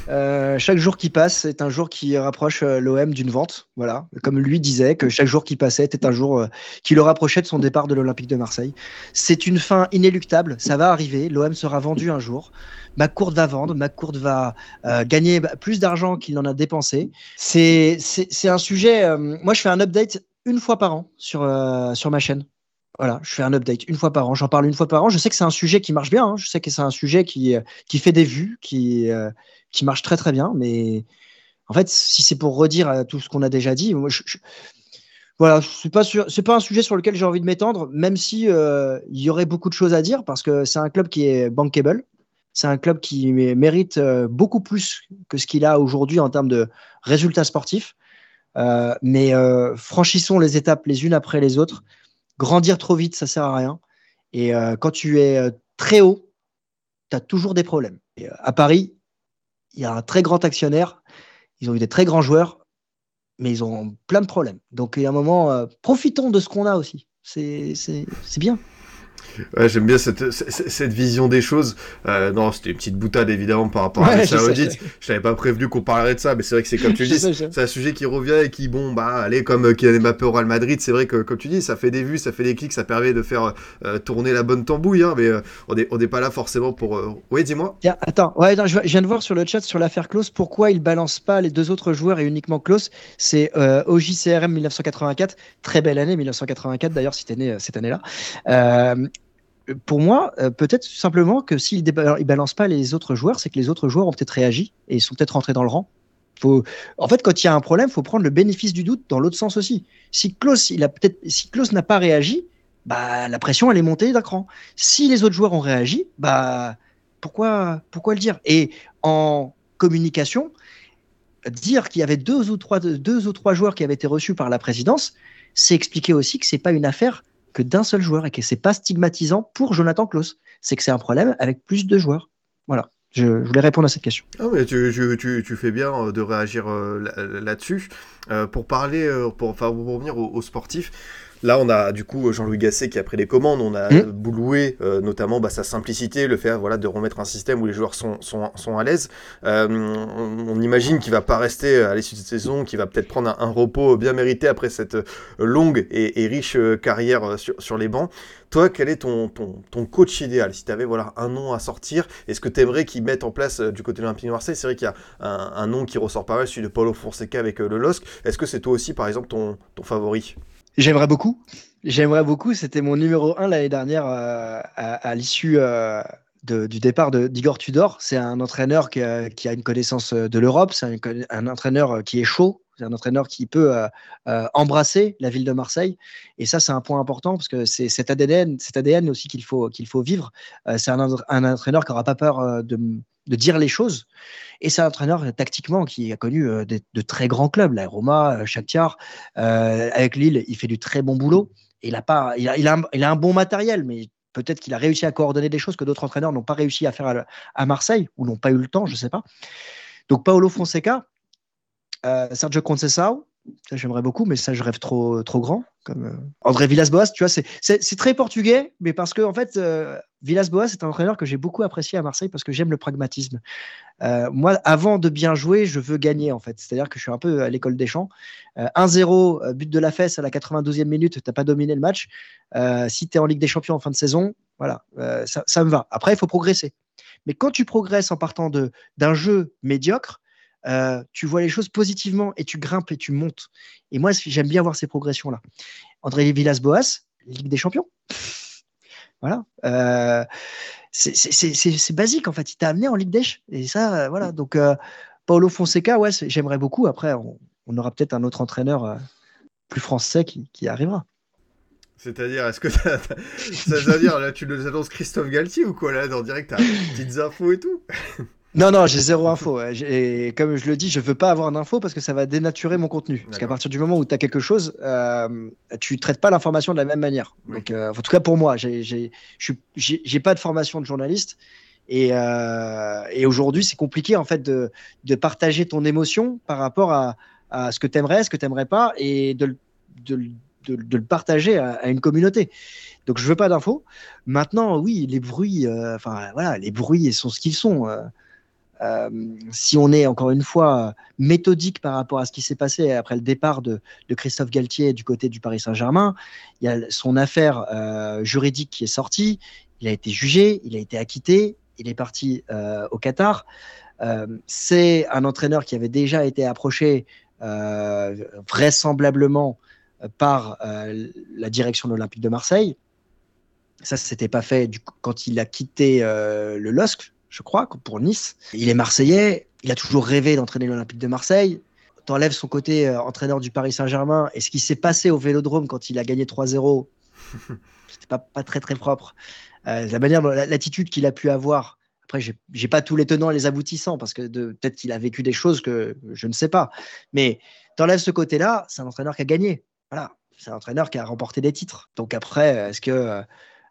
S4: Euh, chaque jour qui passe est un jour qui rapproche euh, l'OM d'une vente. Voilà, comme lui disait que chaque jour qui passait était un jour qui le rapprochait de son départ de l'Olympique de Marseille. C'est une fin inéluctable, ça va arriver. L'OM sera vendu un jour. McCourt va vendre, McCourt va gagner plus d'argent qu'il en a dépensé. C'est un sujet. moi, je fais un update une fois par an sur, euh, sur ma chaîne. Voilà, je fais un update une fois par an. J'en parle une fois par an. Je sais que c'est un sujet qui marche bien. Hein. Je sais que c'est un sujet qui, euh, qui fait des vues, qui, euh, qui marche très très bien. Mais en fait, si c'est pour redire tout ce qu'on a déjà dit, moi, je, voilà, c'est pas c'est pas un sujet sur lequel j'ai envie de m'étendre, même si il y aurait beaucoup de choses à dire parce que c'est un club qui est bankable. C'est un club qui mérite beaucoup plus que ce qu'il a aujourd'hui en termes de résultats sportifs. Euh, mais euh, franchissons les étapes les unes après les autres. Grandir trop vite, ça sert à rien. Et euh, quand tu es très haut, tu as toujours des problèmes. à Paris, il y a un très grand actionnaire, ils ont eu des très grands joueurs, mais ils ont plein de problèmes. Donc, il y a un moment, profitons de ce qu'on a aussi. C'est bien.
S3: Ouais, j'aime bien cette, cette, vision des choses. Euh, non, c'était une petite boutade évidemment par rapport à la Saoudite. Je t'avais pas prévenu qu'on parlerait de ça, mais c'est vrai que c'est comme tu dis, c'est un sujet qui revient et qui, bon, bah, allez, comme euh, Kylian Mbappé au Real Madrid, c'est vrai que, comme tu dis, ça fait des vues, ça fait des clics, ça permet de faire euh, tourner la bonne tambouille, hein, mais on n'est on est pas là forcément pour. Oui, dis-moi.
S4: Attends, ouais, je, viens de voir sur le chat sur l'affaire Klaus pourquoi il balance pas les deux autres joueurs et uniquement Klaus? C'est OJCRM 1984, très belle année 1984 d'ailleurs, si t'es né cette année-là pour moi, euh, peut-être simplement que s'il ne balance pas les autres joueurs, c'est que les autres joueurs ont peut-être réagi et sont peut-être rentrés dans le rang. En fait, quand il y a un problème, il faut prendre le bénéfice du doute dans l'autre sens aussi. Si Klaus, n'a pas réagi, bah, la pression, elle est montée d'un cran. Si les autres joueurs ont réagi, bah, pourquoi, pourquoi le dire? Et en communication, dire qu'il y avait deux ou, trois, deux ou trois joueurs qui avaient été reçus par la présidence, c'est expliquer aussi que c'est pas une affaire que d'un seul joueur et que c'est pas stigmatisant pour Jonathan Klaus. C'est que c'est un problème avec plus de joueurs. Voilà. Je, voulais répondre à cette question.
S3: Ah mais tu, tu, fais bien euh, de réagir euh, là-dessus. Euh, pour parler, pour, enfin, pour revenir aux sportifs, Là, on a du coup Jean-Louis Gasset qui a pris les commandes. On a mmh. Bouloué, euh, notamment bah, sa simplicité, le fait voilà, de remettre un système où les joueurs sont, sont, sont à l'aise. Euh, on, imagine qu'il va pas rester à l'issue de cette saison, qu'il va peut-être prendre un, repos bien mérité après cette longue et, riche carrière sur, sur, les bancs. Toi, quel est ton, ton, ton coach idéal? Si tu avais voilà, un nom à sortir, est-ce que tu aimerais qu'il mette en place du côté de l'Olympique de Marseille? C'est vrai qu'il y a un, un, nom qui ressort pas mal, celui de Paulo Fonseca avec le LOSC. Est-ce que c'est toi aussi, par exemple, ton, ton favori?
S4: J'aimerais beaucoup. J'aimerais beaucoup. C'était mon numéro 1 l'année dernière euh, à, l'issue euh, du départ d'Igor Tudor. C'est un entraîneur qui a, une connaissance de l'Europe. C'est un, entraîneur qui est chaud, C'est un entraîneur qui peut embrasser la ville de Marseille. Et ça, c'est un point important parce que c'est cet ADN, cet ADN aussi qu'il faut, vivre. c'est un, entraîneur qui n'aura pas peur de, dire les choses. Et c'est un entraîneur tactiquement qui a connu de, très grands clubs, la Roma, avec Lille, il fait du très bon boulot. Il a, un bon matériel, mais Peut-être qu'il a réussi à coordonner des choses que d'autres entraîneurs n'ont pas réussi à faire à, Marseille ou n'ont pas eu le temps, je ne sais pas. Donc Paolo Fonseca, euh, Sergio Conceição, ça j'aimerais beaucoup, mais ça je rêve trop, trop grand. Comme euh, André Villas-Boas, tu vois, c'est très portugais, mais parce que en fait, euh, Villas-Boas est un entraîneur que j'ai beaucoup apprécié à Marseille parce que j'aime le pragmatisme. Moi, avant de bien jouer, je veux gagner, en fait. C'est-à-dire que je suis un peu à l'école des champs. 1-0, euh, euh, but de la fesse à la 92e minute, tu n'as pas dominé le match. si tu es en Ligue des Champions en fin de saison, voilà, ça, me va. Après, il faut progresser. Mais quand tu progresses en partant d'un jeu médiocre, tu vois les choses positivement et tu grimpes et tu montes. Et moi, j'aime bien voir ces progressions-là. André Villas-Boas, Ligue des Champions. voilà c'est basique en fait. Il t'a amené en Ligue des Et ça, euh, voilà. Donc, euh, Paulo Fonseca, ouais, j'aimerais beaucoup. Après, on, aura peut-être un autre entraîneur euh, plus français qui, arrivera.
S3: C'est-à-dire, est-ce que ça, veut dire, là, tu nous annonces Christophe Galtier ou quoi, là, en direct, petites infos et tout?
S4: Non, non, j'ai zéro info. Et comme je le dis, je veux pas avoir d'infos parce que ça va dénaturer mon contenu. Parce qu'à partir du moment où tu as quelque chose, euh, tu traites pas l'information de la même manière. Donc, euh, en tout cas pour moi, j'ai pas de formation de journaliste. Et, euh, et aujourd'hui, c'est compliqué en fait de, de, partager ton émotion par rapport à, à ce que tu aimerais, ce que tu n'aimerais pas, et de, de, de, le partager à, à, une communauté. Donc je veux pas d'infos. Maintenant, oui, les bruits, euh, enfin voilà, les bruits sont ce qu'ils sont. Euh, si on est encore une fois méthodique par rapport à ce qui s'est passé après le départ de, Christophe Galtier du côté du Paris Saint-Germain, il y a son affaire euh, juridique qui est sortie, il a été jugé, il a été acquitté, il est parti euh, au Qatar. c'est un entraîneur qui avait déjà été approché vraisemblablement par la direction de l'Olympique de Marseille. Ça, s'était pas fait quand il a quitté le LOSC, je crois, pour Nice. Il est marseillais, il a toujours rêvé d'entraîner l'Olympique de Marseille. T'enlèves son côté euh, entraîneur du Paris Saint-Germain et ce qui s'est passé au Vélodrome quand il a gagné 3-0, c'était pas, pas très très propre. Euh, la manière, l'attitude qu'il a pu avoir. Après, j'ai pas tous les tenants et les aboutissants parce que peut-être qu'il a vécu des choses que je ne sais pas. Mais t'enlèves ce côté-là, c'est un entraîneur qui a gagné. Voilà, c'est un entraîneur qui a remporté des titres. Donc après, est-ce que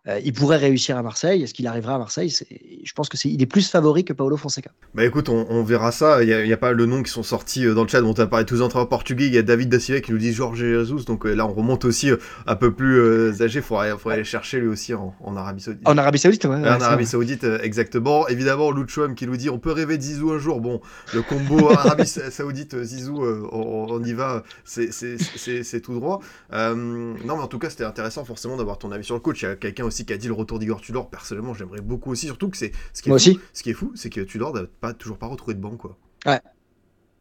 S4: euh, il pourrait réussir à Marseille. Est-ce qu'il arrivera à Marseille? Je pense que c'est il est plus favori que Paulo Fonseca.
S3: Bah écoute, on, verra ça. Il n'y a, pas le nom qui sont sortis euh, dans le chat. Dont tu as parlé tous les entraîneurs portugais. Il y a David Da qui nous dit Jorge Jesus. Donc euh, là, on remonte aussi un peu plus âgé. Il faudrait, aller chercher lui aussi en, Arabie Saoudite.
S4: En Arabie Saoudite, ouais.
S3: en Arabie Saoudite, exactement. Évidemment, Luchouam qui nous dit on peut rêver de Zizou un jour. Bon, le combo Arabie Saoudite, Zizou, on, y va. C'est tout droit. non, mais en tout cas, c'était intéressant forcément d'avoir ton avis sur le coach. Il y a quelqu'un aussi qui a dit le retour d'Igor Tudor. Personnellement, j'aimerais beaucoup aussi. Surtout que c'est ce qui est
S4: Moi
S3: fou,
S4: aussi.
S3: Ce qui est fou, c'est que Tudor n'a pas toujours pas retrouvé de banc, quoi.
S4: Ouais.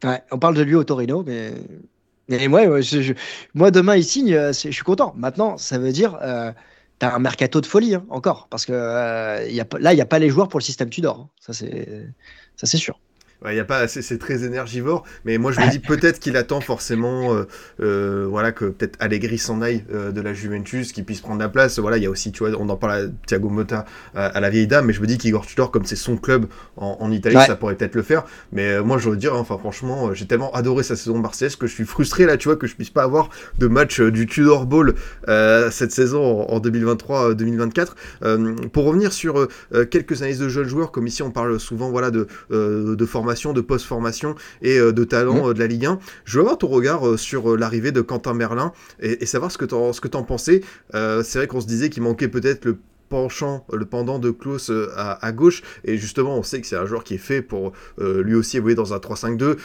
S4: ouais. On parle de lui au Torino, mais. Moi, demain, il signe, euh, je suis content. Maintenant, ça veut dire, euh, tu as un mercato de folie, hein, encore. Parce que euh, y a, là, il n'y a pas les joueurs pour le système Tudor. Hein. Ça, c'est sûr
S3: il y a pas, c'est très énergivore, mais moi je me dis peut-être qu'il attend forcément, euh, euh, voilà, que peut-être Allegri s'en aille euh, de la Juventus, qu'il puisse prendre la place. Voilà, il y a aussi, tu vois, on en parle à Thiago Motta à, la vieille dame, mais je me dis qu'Igor Tudor, comme c'est son club en, Italie, ça pourrait peut-être le faire. Mais moi je veux dire, enfin franchement, j'ai tellement adoré sa saison marseillaise que je suis frustré là, tu vois, que je puisse pas avoir de match du Tudor Bowl cette saison en, 2023-2024. pour revenir sur quelques analyses de jeunes joueurs, comme ici on parle souvent, voilà, de, de formation de post-formation et euh, de talent euh, de la Ligue 1. Je veux avoir ton regard euh, sur l'arrivée de Quentin Merlin et, savoir ce que tu en, pensais. c'est vrai qu'on se disait qu'il manquait peut-être le penchant, le pendant de Klaus à, gauche. Et justement, on sait que c'est un joueur qui est fait pour lui aussi évoluer dans un 3-5-2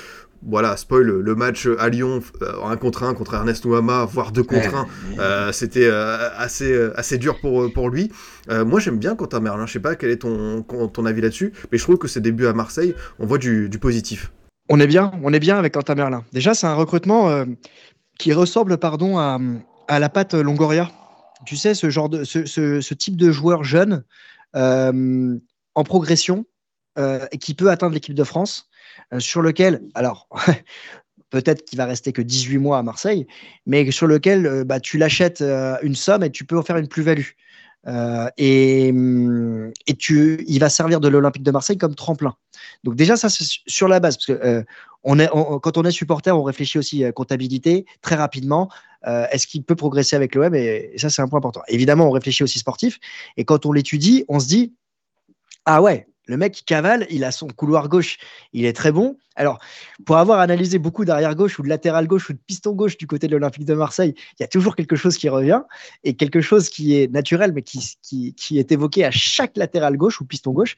S3: voilà, spoil, le match à Lyon, un contre un contre Ernest Ouama, voire deux contre un, c'était assez, assez dur pour, pour lui. moi, j'aime bien Quentin Merlin, je sais pas quel est ton, ton avis là-dessus, mais je trouve que ses débuts à Marseille, on voit du, positif.
S4: On est bien, on est bien avec Quentin Merlin. Déjà, c'est un recrutement qui ressemble pardon, à, à, la patte Longoria. Tu sais, ce, genre de, ce, ce, type de joueur jeune en progression et qui peut atteindre l'équipe de France euh, sur lequel, alors, peut-être qu'il va rester que 18 mois à Marseille, mais sur lequel bah, tu l'achètes une somme et tu peux en faire une plus-value. et, et tu, il va servir de l'Olympique de Marseille comme tremplin. Donc déjà, ça, c'est sur la base, parce que on est, quand on est supporter, on réfléchit aussi à comptabilité très rapidement. Est-ce qu'il peut progresser avec l'OM et, ça, c'est un point important. Évidemment, on réfléchit aussi sportif. Et quand on l'étudie, on se dit, ah ouais, le mec cavale, il a son couloir gauche, il est très bon. Alors, pour avoir analysé beaucoup d'arrière gauche ou de latéral gauche ou de piston gauche du côté de l'Olympique de Marseille, il y a toujours quelque chose qui revient et quelque chose qui est naturel, mais qui, qui, est évoqué à chaque latéral gauche ou piston gauche,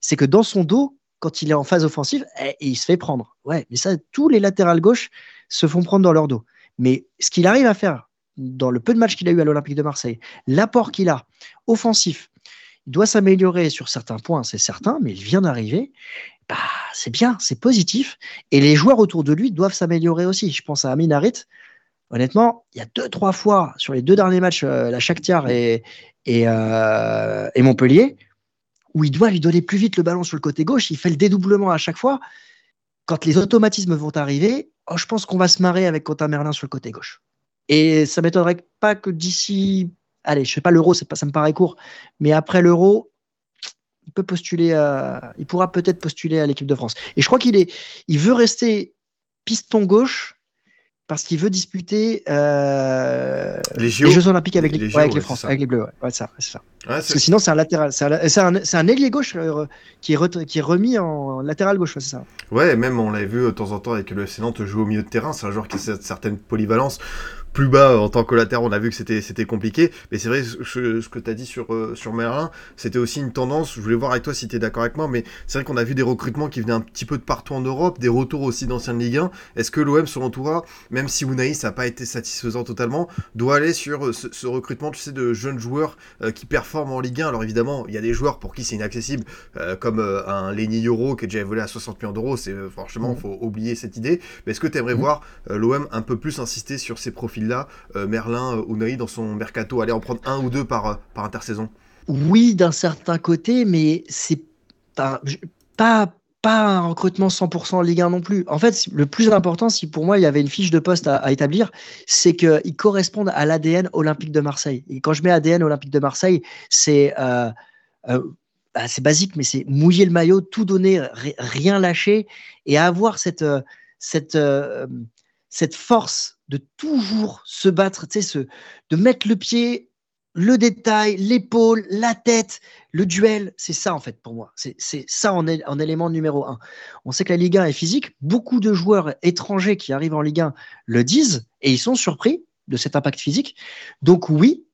S4: c'est que dans son dos, quand il est en phase offensive, eh, il se fait prendre. Ouais, mais ça, tous les latérales gauche se font prendre dans leur dos. Mais ce qu'il arrive à faire dans le peu de matchs qu'il a eu à l'Olympique de Marseille, l'apport qu'il a offensif, il doit s'améliorer sur certains points, c'est certain, mais il vient d'arriver. Bah, c'est bien, c'est positif. Et les joueurs autour de lui doivent s'améliorer aussi. Je pense à Amin Harit. Honnêtement, il y a deux, trois fois sur les deux derniers matchs, euh, la Shakhtar et, euh, et, Montpellier, où il doit lui donner plus vite le ballon sur le côté gauche. Il fait le dédoublement à chaque fois. Quand les automatismes vont arriver, oh, je pense qu'on va se marrer avec Quentin Merlin sur le côté gauche. Et ça m'étonnerait pas que d'ici allez, je ne sais pas l'euro, ça me paraît court, mais après l'euro, il peut postuler, il pourra peut-être postuler à l'équipe de France. Et je crois qu'il est, il veut rester piston gauche parce qu'il veut disputer euh, les, Jeux Olympiques avec les, avec les France, avec les Bleus. Ouais, ça, ça. parce que sinon, c'est un latéral, c'est un, un, ailier gauche euh, qui, est qui est remis en latéral gauche, c'est ça.
S3: Ouais, même on l'a vu de temps en temps avec le Sénat jouer au milieu de terrain. C'est un joueur qui a cette certaine polyvalence plus bas en tant que latéral, on a vu que c'était c'était compliqué. Mais c'est vrai, ce, que tu as dit sur, euh, sur Merlin, c'était aussi une tendance. Je voulais voir avec toi si tu es d'accord avec moi, mais c'est vrai qu'on a vu des recrutements qui venaient un petit peu de partout en Europe, des retours aussi d'anciennes Ligue 1. Est-ce que l'OM, selon toi, même si Unai, ça n'a pas été satisfaisant totalement, doit aller sur euh, ce, recrutement, tu sais, de jeunes joueurs euh, qui performent en Ligue 1 Alors évidemment, il y a des joueurs pour qui c'est inaccessible, comme un Lenny Euro qui est déjà évolué à 60 millions d'euros. C'est franchement, il mmh. faut oublier cette idée. Mais est-ce que tu aimerais mmh. voir l'OM un peu plus insister sur ces profils là euh, Merlin Unai dans son mercato Aller en prendre un ou deux par, euh, par intersaison
S4: Oui, d'un certain côté, mais c'est pas, pas, un recrutement 100% en Ligue 1 non plus. En fait, le plus important, si pour moi il y avait une fiche de poste à, établir, c'est qu'ils correspondent à l'ADN olympique de Marseille. Et quand je mets ADN olympique de Marseille, c'est euh, bah, c'est basique, mais c'est mouiller le maillot, tout donner, rien lâcher et avoir cette, cette, cette force de toujours se battre, tu sais, de mettre le pied, le détail, l'épaule, la tête, le duel, c'est ça en fait pour moi. C'est ça en, en, élément numéro un. On sait que la Ligue 1 est physique. Beaucoup de joueurs étrangers qui arrivent en Ligue 1 le disent et ils sont surpris de cet impact physique. Donc oui,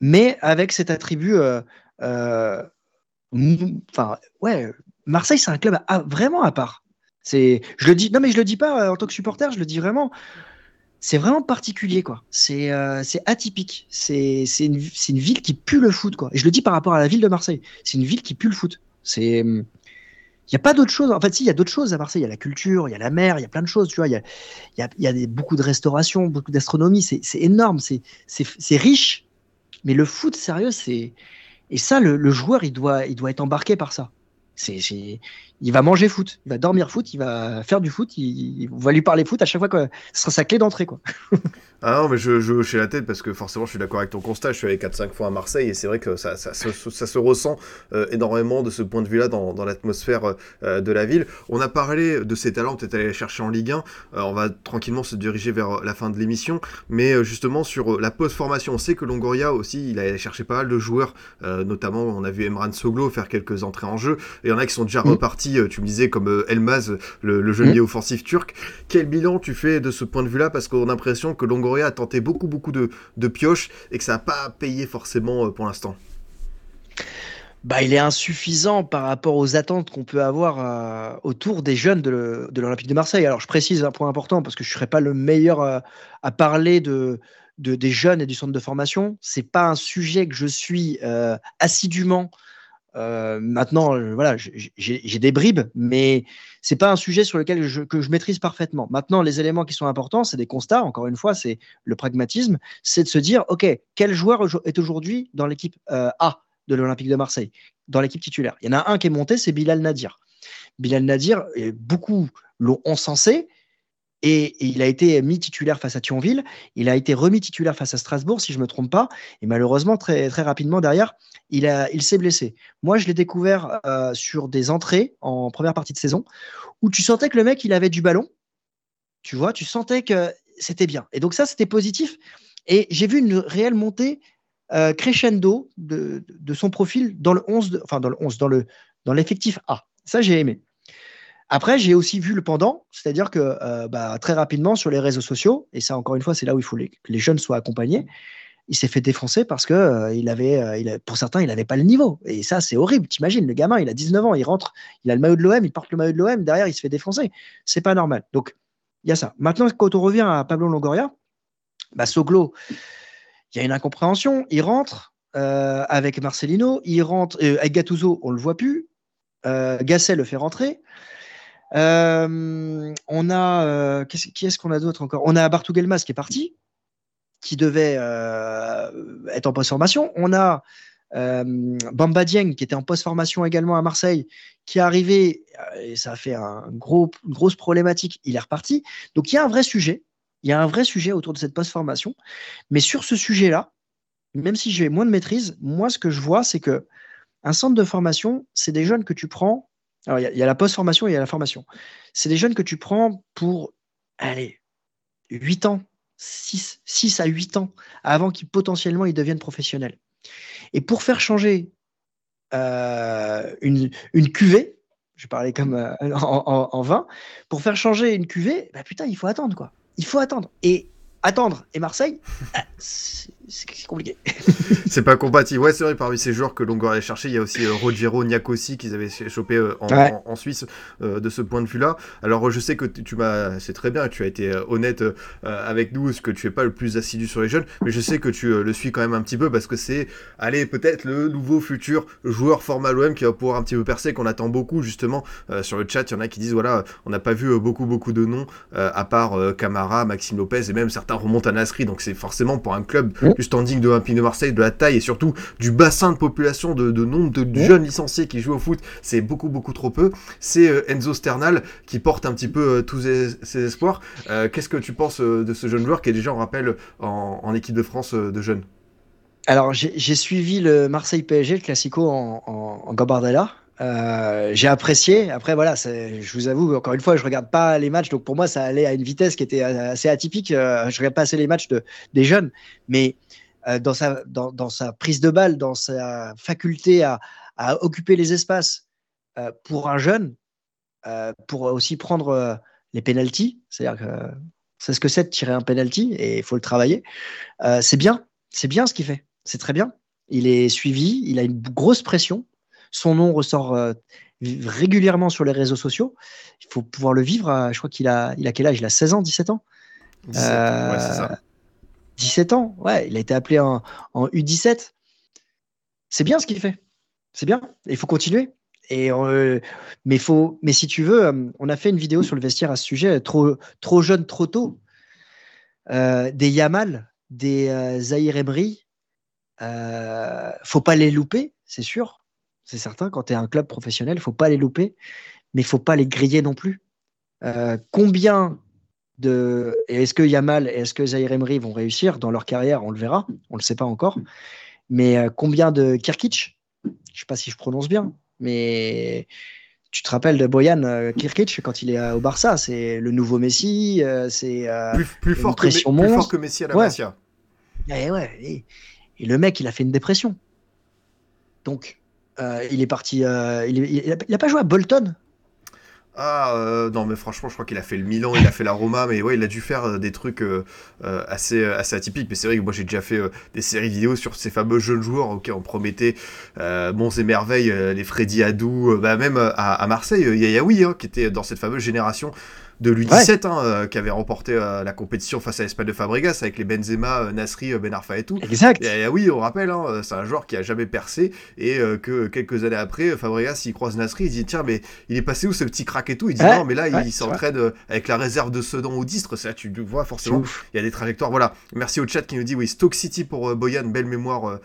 S4: mais avec cet attribut, euh, euh, enfin ouais, Marseille c'est un club vraiment à part. C'est, je le dis, non mais je le dis pas euh, en tant que supporter, je le dis vraiment. C'est vraiment particulier, quoi. C'est euh, atypique. C'est une, une, ville qui pue le foot, quoi. Et je le dis par rapport à la ville de Marseille. C'est une ville qui pue le foot. C'est. Il n'y a pas d'autre chose. En fait, si, il y a d'autres choses à Marseille. Il y a la culture, il y a la mer, il y a plein de choses. Tu vois, il y a, y a, y a beaucoup de restauration, beaucoup d'astronomie. C'est énorme. C'est riche. Mais le foot, sérieux, c'est. Et ça, le, le, joueur, il doit, il doit être embarqué par ça. C'est il va manger foot, il va dormir foot, il va faire du foot, il, va lui parler foot à chaque fois que ce sera sa clé d'entrée. quoi.
S3: ah non, mais je, je chez la tête parce que forcément je suis d'accord avec ton constat. Je suis allé 4-5 fois à Marseille et c'est vrai que ça, ça, ça, ça se ressent euh, énormément de ce point de vue-là dans, dans l'atmosphère euh, de la ville. On a parlé de ses talents, peut-être aller chercher en Ligue 1. Euh, on va tranquillement se diriger vers la fin de l'émission, mais justement sur la post-formation, on sait que Longoria aussi, il a cherché pas mal de joueurs, notamment on a vu Emran Soglo faire quelques entrées en jeu. Et il y en a qui sont déjà mmh. repartis tu me disais, comme Elmaz, le, le jeune mmh. offensif turc. Quel bilan tu fais de ce point de vue-là? Parce qu'on a l'impression que Longoria a tenté beaucoup, beaucoup de, pioches et que ça n'a pas payé forcément euh, pour l'instant.
S4: Bah, il est insuffisant par rapport aux attentes qu'on peut avoir autour des jeunes de l'Olympique de, Marseille. Alors, je précise un point important parce que je ne serais pas le meilleur à, parler de, de, des jeunes et du centre de formation. Ce n'est pas un sujet que je suis assidûment euh, maintenant, euh, voilà, j'ai des bribes, mais c'est pas un sujet sur lequel je, que je maîtrise parfaitement. Maintenant, les éléments qui sont importants, c'est des constats. Encore une fois, c'est le pragmatisme, c'est de se dire, ok, quel joueur est aujourd'hui dans l'équipe euh, A de l'Olympique de Marseille, dans l'équipe titulaire? Il y en a un qui est monté, c'est Bilal Nadir. Bilal Nadir, beaucoup l'ont encensé, Et, il a été mis titulaire face à Thionville, il a été remis titulaire face à Strasbourg, si je ne me trompe pas, et malheureusement, très, rapidement derrière, il, il s'est blessé. Moi, je l'ai découvert euh, sur des entrées en première partie de saison, où tu sentais que le mec, il avait du ballon, tu vois, tu sentais que c'était bien. Et donc ça, c'était positif. Et j'ai vu une réelle montée euh, crescendo de, de, son profil dans le 11, enfin dans le 11, dans le dans l'effectif A. Ça, j'ai aimé. Après, j'ai aussi vu le pendant, c'est-à-dire que euh, bah, très rapidement sur les réseaux sociaux, et ça encore une fois, c'est là où il faut que les jeunes soient accompagnés, il s'est fait défoncer parce que euh, il avait, euh, il pour certains, il n'avait pas le niveau. Et ça, c'est horrible. T'imagines, le gamin, il a 19 ans, il rentre, il a le maillot de l'OM, il porte le maillot de l'OM, derrière, il se fait défoncer. C'est pas normal. Donc, il y a ça. Maintenant, quand on revient à Pablo Longoria, bah, Soglo, il y a une incompréhension. Il rentre avec Marcelino, il rentre avec Gattuso, on le voit plus. Gasset le fait rentrer. Euh, on a euh, qui est-ce qu'on a d'autre encore? On a Bartou Gelmas qui est parti, qui devait euh, être en post-formation. On a Bamba Dieng qui était en post-formation également à Marseille, qui est arrivé et ça a fait un gros, une grosse problématique. Il est reparti. Donc il y a un vrai sujet. Il y a un vrai sujet autour de cette post-formation. Mais sur ce sujet-là, même si j'ai moins de maîtrise, moi ce que je vois, c'est que un centre de formation, c'est des jeunes que tu prends alors, il y, a la post-formation et il y a la formation. C'est des jeunes que tu prends pour, allez, 8 ans, 6, 6 à 8 ans, avant qu'ils potentiellement ils deviennent professionnels. Et pour faire changer euh, une, cuvée, je parlais comme euh, en, en, vin, pour faire changer une cuvée, bah putain, il faut attendre quoi. Il faut attendre. Et attendre et Marseille, ah, c'est compliqué.
S3: c'est pas compatible. Ouais, c'est vrai, parmi ces joueurs que l'on allait chercher, il y a aussi euh, Rogero Niakosi qu'ils avaient chopé euh, en, Suisse euh, de ce point de vue-là. Alors, je sais que tu m'as, c'est très bien, tu as été honnête avec nous, ce que tu es pas le plus assidu sur les jeunes, mais je sais que tu le suis quand même un petit peu parce que c'est, allez, peut-être le nouveau futur joueur format l'OM qui va pouvoir un petit peu percer, qu'on attend beaucoup justement sur le chat. Il y en a qui disent, voilà, on n'a pas vu beaucoup, beaucoup de noms à part Camara, Maxime Lopez et même certains remontent à Nasri, donc c'est forcément pour un club du standing de l'Olympique de Marseille, de la taille et surtout du bassin de population, de, nombre de jeunes licenciés qui jouent au foot, c'est beaucoup beaucoup trop peu. C'est euh, Enzo Sternal qui porte un petit peu euh, tous ses, espoirs. Euh, qu'est-ce que tu penses de ce jeune joueur qui est déjà, on rappelle, en, équipe de France de jeunes?
S4: Alors, j'ai suivi le Marseille PSG, le Classico en, en Gambardella. Euh, j'ai apprécié. Après, voilà, je vous avoue, encore une fois, je regarde pas les matchs, donc pour moi, ça allait à une vitesse qui était assez atypique. Euh, je regarde pas assez les matchs de, des jeunes, mais euh, dans, sa, dans, dans, sa prise de balle, dans sa faculté à, à occuper les espaces pour un jeune, pour aussi prendre les pénalties, c'est-à-dire que c'est ce que c'est de tirer un penalty et il faut le travailler. c'est bien, c'est bien ce qu'il fait, c'est très bien. Il est suivi, il a une grosse pression son nom ressort euh, régulièrement sur les réseaux sociaux. Il faut pouvoir le vivre. je crois qu'il a, il a quel âge? Il a 16 ans, 17 ans?
S3: 17, ouais, c'est ça.
S4: 17 ans, ouais, il a été appelé en, U17. C'est bien ce qu'il fait. C'est bien. Il faut continuer. Et euh, mais faut, mais si tu veux, euh, on a fait une vidéo sur le vestiaire à ce sujet. Trop, trop jeune, trop tôt. des Yamal, des Zahir Emery, faut pas les louper, c'est sûr c'est certain. Quand tu es un club professionnel, il faut pas les louper, mais il faut pas les griller non plus. Euh, combien de. Est-ce que Yamal et est-ce que Zahir Emery vont réussir dans leur carrière? On le verra, on ne le sait pas encore. Mais euh, combien de Kirkic? Je ne sais pas si je prononce bien, mais tu te rappelles de Boyan euh, Kirkic quand il est au Barça? C'est le nouveau Messi, c'est
S3: plus, fort que, plus, fort que, Messi à la ouais.
S4: Et, ouais, et, et, le mec, il a fait une dépression. Donc, il est parti. Euh, il, n'a pas joué à Bolton?
S3: Ah euh, non mais franchement je crois qu'il a fait le Milan, il a fait la Roma, mais ouais il a dû faire des trucs assez assez atypiques. Mais c'est vrai que moi j'ai déjà fait des séries vidéo sur ces fameux jeunes joueurs auxquels on promettait bons et merveilles, les Freddy Adou, bah, même à, Marseille, Yayaoui hein, qui était dans cette fameuse génération de l'U17 hein, euh, qui avait remporté euh, la compétition face à l'Espagne de Fabregas avec les Benzema, euh, Nasri, Ben Arfa et tout.
S4: Exact.
S3: Et, oui, on rappelle, hein, c'est un joueur qui a jamais percé et que quelques années après, Fabregas il croise Nasri, il dit tiens mais il est passé où ce petit crack et tout? Il dit non mais là il s'entraîne avec la réserve de Sedan au Distre, ça tu vois forcément. Il y a des trajectoires. Voilà. Merci au chat qui nous dit oui Stoke City pour Boyan, belle mémoire.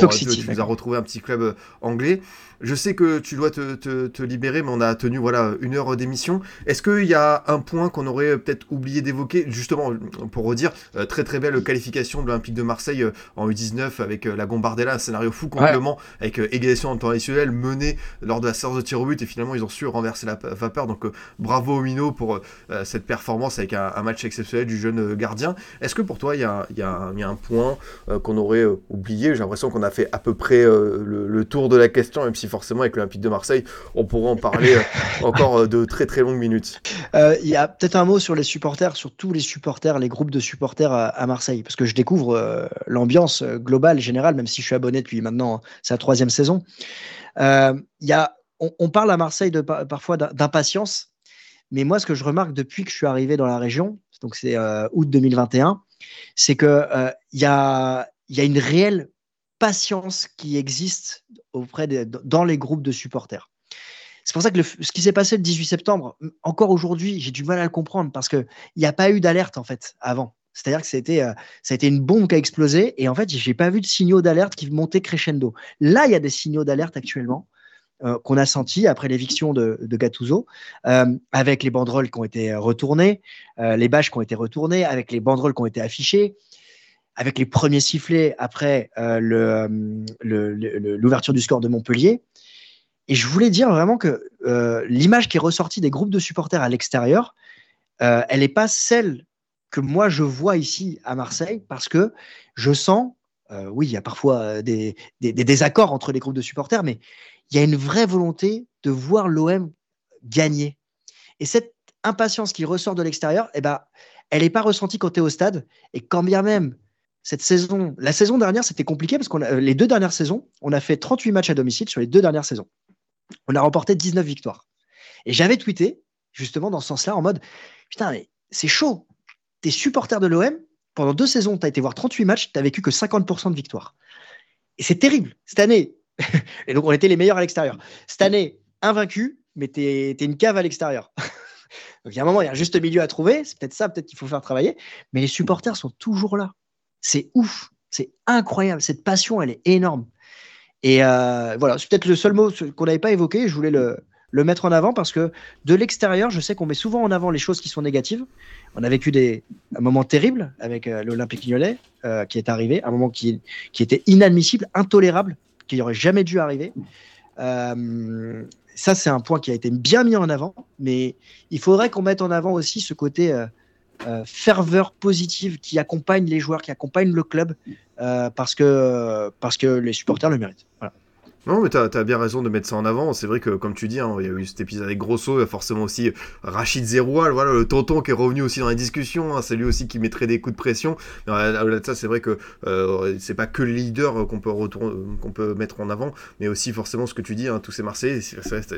S3: pour, City, tu, nous as retrouvé un petit club anglais. Je sais que tu dois te, te, te, libérer, mais on a tenu voilà une heure d'émission. Est-ce qu'il y a un point qu'on aurait peut-être oublié d'évoquer, justement, pour redire, très très belle qualification de l'Olympique de Marseille en U19 avec la Gombardella, un scénario fou complètement, avec égalisation en temps additionnel menée lors de la séance de tir au but, et finalement ils ont su renverser la vapeur. Donc bravo au Mino pour cette performance avec un, match exceptionnel du jeune gardien. Est-ce que pour toi, il y a, y a, un point qu'on aurait oublié? J'ai l'impression qu'on a fait à peu près le, le, tour de la question, même si forcément avec l'Olympique de Marseille, on pourrait en parler encore de très très longues minutes.
S4: Euh, il y a peut-être un mot sur les supporters, sur tous les supporters, les groupes de supporters à, Marseille, parce que je découvre euh, l'ambiance euh, globale, générale, même si je suis abonné depuis maintenant sa troisième saison. il y a, on, parle à Marseille parfois d'impatience, mais moi, ce que je remarque depuis que je suis arrivé dans la région, donc c'est août 2021, c'est que il y a une réelle patience qui existe auprès de, dans les groupes de supporters. C'est pour ça que ce qui s'est passé le 18 septembre, encore aujourd'hui, j'ai du mal à le comprendre parce qu'il n'y a pas eu d'alerte en fait avant. C'est-à-dire que été, euh, ça a été une bombe qui a explosé et en fait, j'ai pas vu de signaux d'alerte qui montaient crescendo. Là, il y a des signaux d'alerte actuellement euh, qu'on a sentis après l'éviction de, de, Gattuso, euh, avec les banderoles qui ont été retournées, les bâches qui ont été retournées, avec les banderoles qui ont été affichées, avec les premiers sifflets après l'ouverture du score de Montpellier. Et je voulais dire vraiment que euh, l'image qui est ressortie des groupes de supporters à l'extérieur, euh, elle n'est pas celle que moi je vois ici à Marseille, parce que je sens, euh, oui, il y a parfois des, désaccords entre les groupes de supporters, mais il y a une vraie volonté de voir l'OM gagner. Et cette impatience qui ressort de l'extérieur, eh ben, elle n'est pas ressentie quand tu es au stade. Et quand bien même cette saison, la saison dernière, c'était compliqué parce que les deux dernières saisons, on a fait 38 matchs à domicile sur les deux dernières saisons on a remporté 19 victoires. Et j'avais tweeté, justement, dans ce sens-là, en mode Putain, mais c'est chaud. T'es supporter de l'OM, pendant deux saisons, tu as été voir 38 matchs, tu n'as vécu que 50% de victoires. Et c'est terrible. Cette année, et donc on était les meilleurs à l'extérieur. Cette année, invaincu, mais tu es, une cave à l'extérieur. donc il y a un moment, il y a un juste milieu à trouver. C'est peut-être ça, peut-être qu'il faut faire travailler. Mais les supporters sont toujours là. C'est ouf. C'est incroyable. Cette passion, elle est énorme. Et euh, voilà, c'est peut-être le seul mot qu'on n'avait pas évoqué. Je voulais le, mettre en avant parce que de l'extérieur, je sais qu'on met souvent en avant les choses qui sont négatives. On a vécu des, un moment terrible avec euh, l'Olympique Lyonnais euh, qui est arrivé, un moment qui, était inadmissible, intolérable, qui n'aurait jamais dû arriver. ça, c'est un point qui a été bien mis en avant, mais il faudrait qu'on mette en avant aussi ce côté ferveur positive qui accompagne les joueurs, qui accompagne le club, euh, parce, que, parce que les supporters le méritent.
S3: Non, mais tu as, bien raison de mettre ça en avant. C'est vrai que, comme tu dis, hein, il y a eu cet épisode avec Grosso, il y a forcément aussi Rachid Zeroual, voilà, le tonton qui est revenu aussi dans les discussions. Hein, c'est lui aussi qui mettrait des coups de pression. Au-delà de ça, c'est vrai que euh, c'est pas que le leader qu'on peut, peut mettre en avant, mais aussi forcément ce que tu dis, hein, tous ces Marseillais.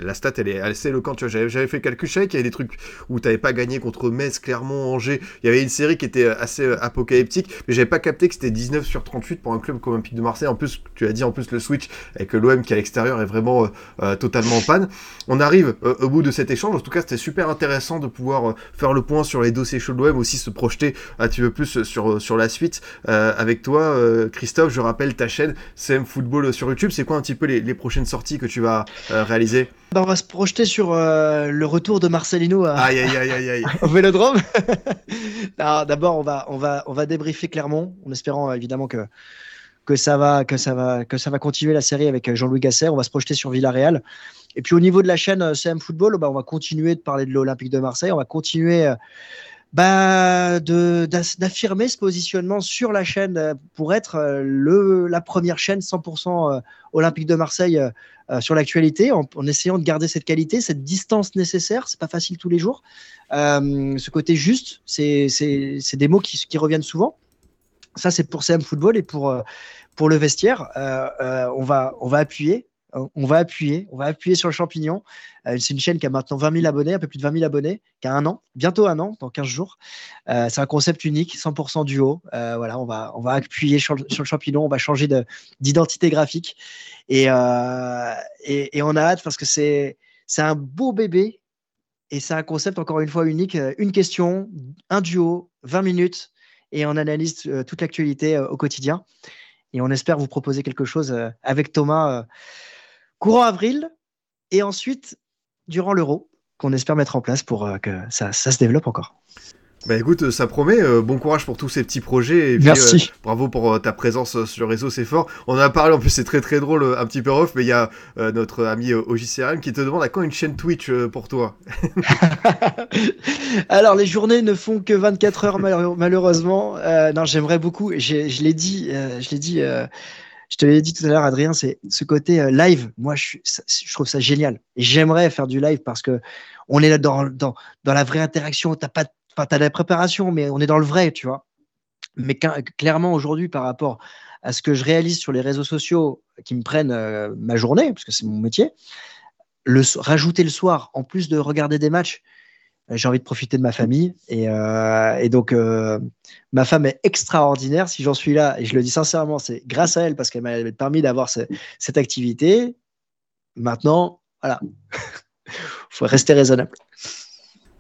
S3: la stat, elle est assez éloquente. J'avais, fait le calcul, je savais y avait des trucs où tu pas gagné contre Metz, Clermont, Angers. Il y avait une série qui était assez apocalyptique, mais j'avais pas capté que c'était 19 sur 38 pour un club comme Olympique de Marseille. En plus, tu as dit en plus le switch avec l'OM qui à l'extérieur est vraiment euh, euh, totalement en panne. On arrive euh, au bout de cet échange. En tout cas, c'était super intéressant de pouvoir faire le point sur les dossiers chauds de l'OM, aussi se projeter un petit peu plus sur, sur la suite avec toi, Christophe. Je rappelle ta chaîne CM Football sur YouTube. C'est quoi un petit peu les, prochaines sorties que tu vas réaliser?
S4: Bah, On va se projeter sur le retour de Marcelino à...
S3: aïe, aïe, aïe, aïe,
S4: au Vélodrome. D'abord, on va, on, va, on va débriefer Clermont, en espérant évidemment que que ça va, que ça va, que ça va continuer la série avec euh, Jean-Louis Gasset. On va se projeter sur Villarreal. Et puis au niveau de la chaîne euh, CM Football, bah, on va continuer de parler de l'Olympique de Marseille. On va continuer euh, bah, d'affirmer ce positionnement sur la chaîne pour être la première chaîne 100% Olympique de Marseille sur l'actualité, en, essayant de garder cette qualité, cette distance nécessaire. C'est pas facile tous les jours. ce côté juste, c'est des mots qui reviennent souvent. Ça, c'est pour CM Football et pour, euh, pour le vestiaire. Euh, euh, on, va, on va appuyer. On va appuyer, on va appuyer sur le champignon. c'est une chaîne qui a maintenant 20 000 abonnés, un peu plus de 20 000 abonnés, qui a un an, bientôt un an, dans 15 jours. c'est un concept unique, 100% duo. voilà, on va, on va appuyer sur le, champignon, on va changer d'identité graphique. Et, et, et, on a hâte parce que c'est un beau bébé et c'est un concept encore une fois unique. Une question, un duo, 20 minutes, et on analyse euh, toute l'actualité euh, au quotidien. Et on espère vous proposer quelque chose euh, avec Thomas courant avril et ensuite durant l'Euro qu'on espère mettre en place pour que ça, ça se développe encore.
S3: Bah écoute, ça promet. bon courage pour tous ces petits projets.
S4: Et Merci.
S3: bravo pour ta présence sur le réseau, c'est fort. On en a parlé, en plus c'est très très drôle, un petit peu off, mais il y a notre ami OJCRM qui te demande à quand une chaîne Twitch pour toi?
S4: Alors les journées ne font que 24 heures malheureusement. non, j'aimerais beaucoup. Je l'ai dit, je l'ai dit je te l'ai dit tout à l'heure, Adrien, c'est ce côté euh, live. Moi, je, je, trouve ça génial. Et j'aimerais faire du live parce que on est là dans, dans, dans la vraie interaction. T'as pas, enfin, as la préparation, mais on est dans le vrai, tu vois. Mais clairement, aujourd'hui, par rapport à ce que je réalise sur les réseaux sociaux qui me prennent euh, ma journée, parce que c'est mon métier, rajouter le soir, en plus de regarder des matchs, euh, j'ai envie de profiter de ma famille. Et, euh, donc, ma femme est extraordinaire. Si j'en suis là, et je le dis sincèrement, c'est grâce à elle parce qu'elle m'a permis d'avoir cette activité. Maintenant, voilà, il faut rester raisonnable.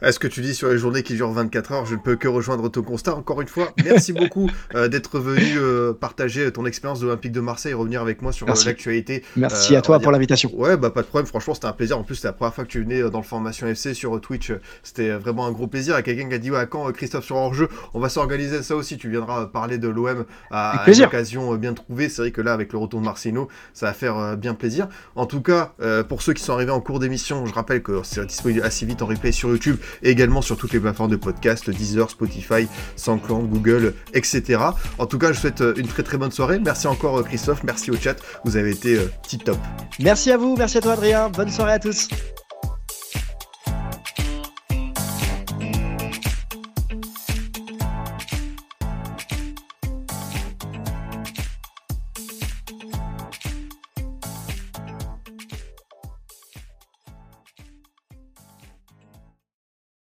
S3: Ce que tu dis sur les journées qui durent 24 heures, je ne peux que rejoindre ton constat. Encore une fois, merci beaucoup euh, d'être venu euh, partager ton expérience de l'Olympique de Marseille et revenir avec moi sur euh, l'actualité.
S4: Merci à toi pour l'invitation.
S3: Ouais, bah pas de problème. Franchement, c'était un plaisir. En plus, c'était la première fois que tu venais dans le Formation FC sur Twitch. C'était vraiment un gros plaisir. Il y a quelqu'un qui a dit ouais, quand Christophe sur hors-jeu, on va s'organiser ça aussi. Tu viendras parler de l'OM à, une occasion bien trouvée. C'est vrai que là, avec le retour de Marcino, ça va faire bien plaisir. En tout cas, pour ceux qui sont arrivés en cours d'émission, je rappelle que c'est disponible assez vite en replay sur YouTube et également sur toutes les plateformes de podcast, Deezer, Spotify, SoundCloud, Google, etc. En tout cas, je vous souhaite euh, une très très bonne soirée. Merci encore euh, Christophe, merci au chat, vous avez été euh, tip top.
S4: Merci à vous, merci à toi Adrien, bonne soirée à tous.